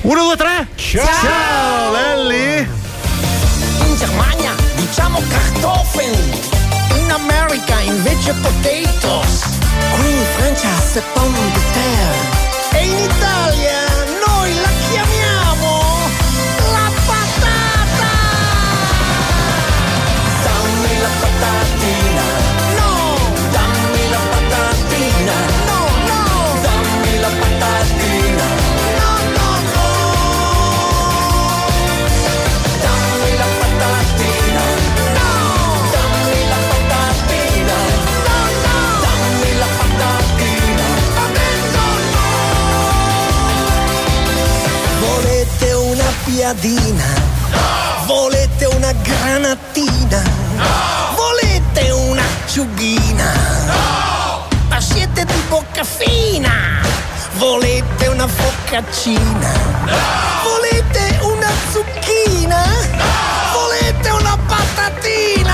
1, 2, 3. Ciao, Ciao belli. In Germania diciamo Kartoffeln, in America invece potatoes, qui in Francia c'est pomme de terre e in Italia una piadina? Volete una granatina? Volete un'acciughina? Ma siete di bocca fina? Volete una focaccina? Volete una zucchina? Volete una patatina?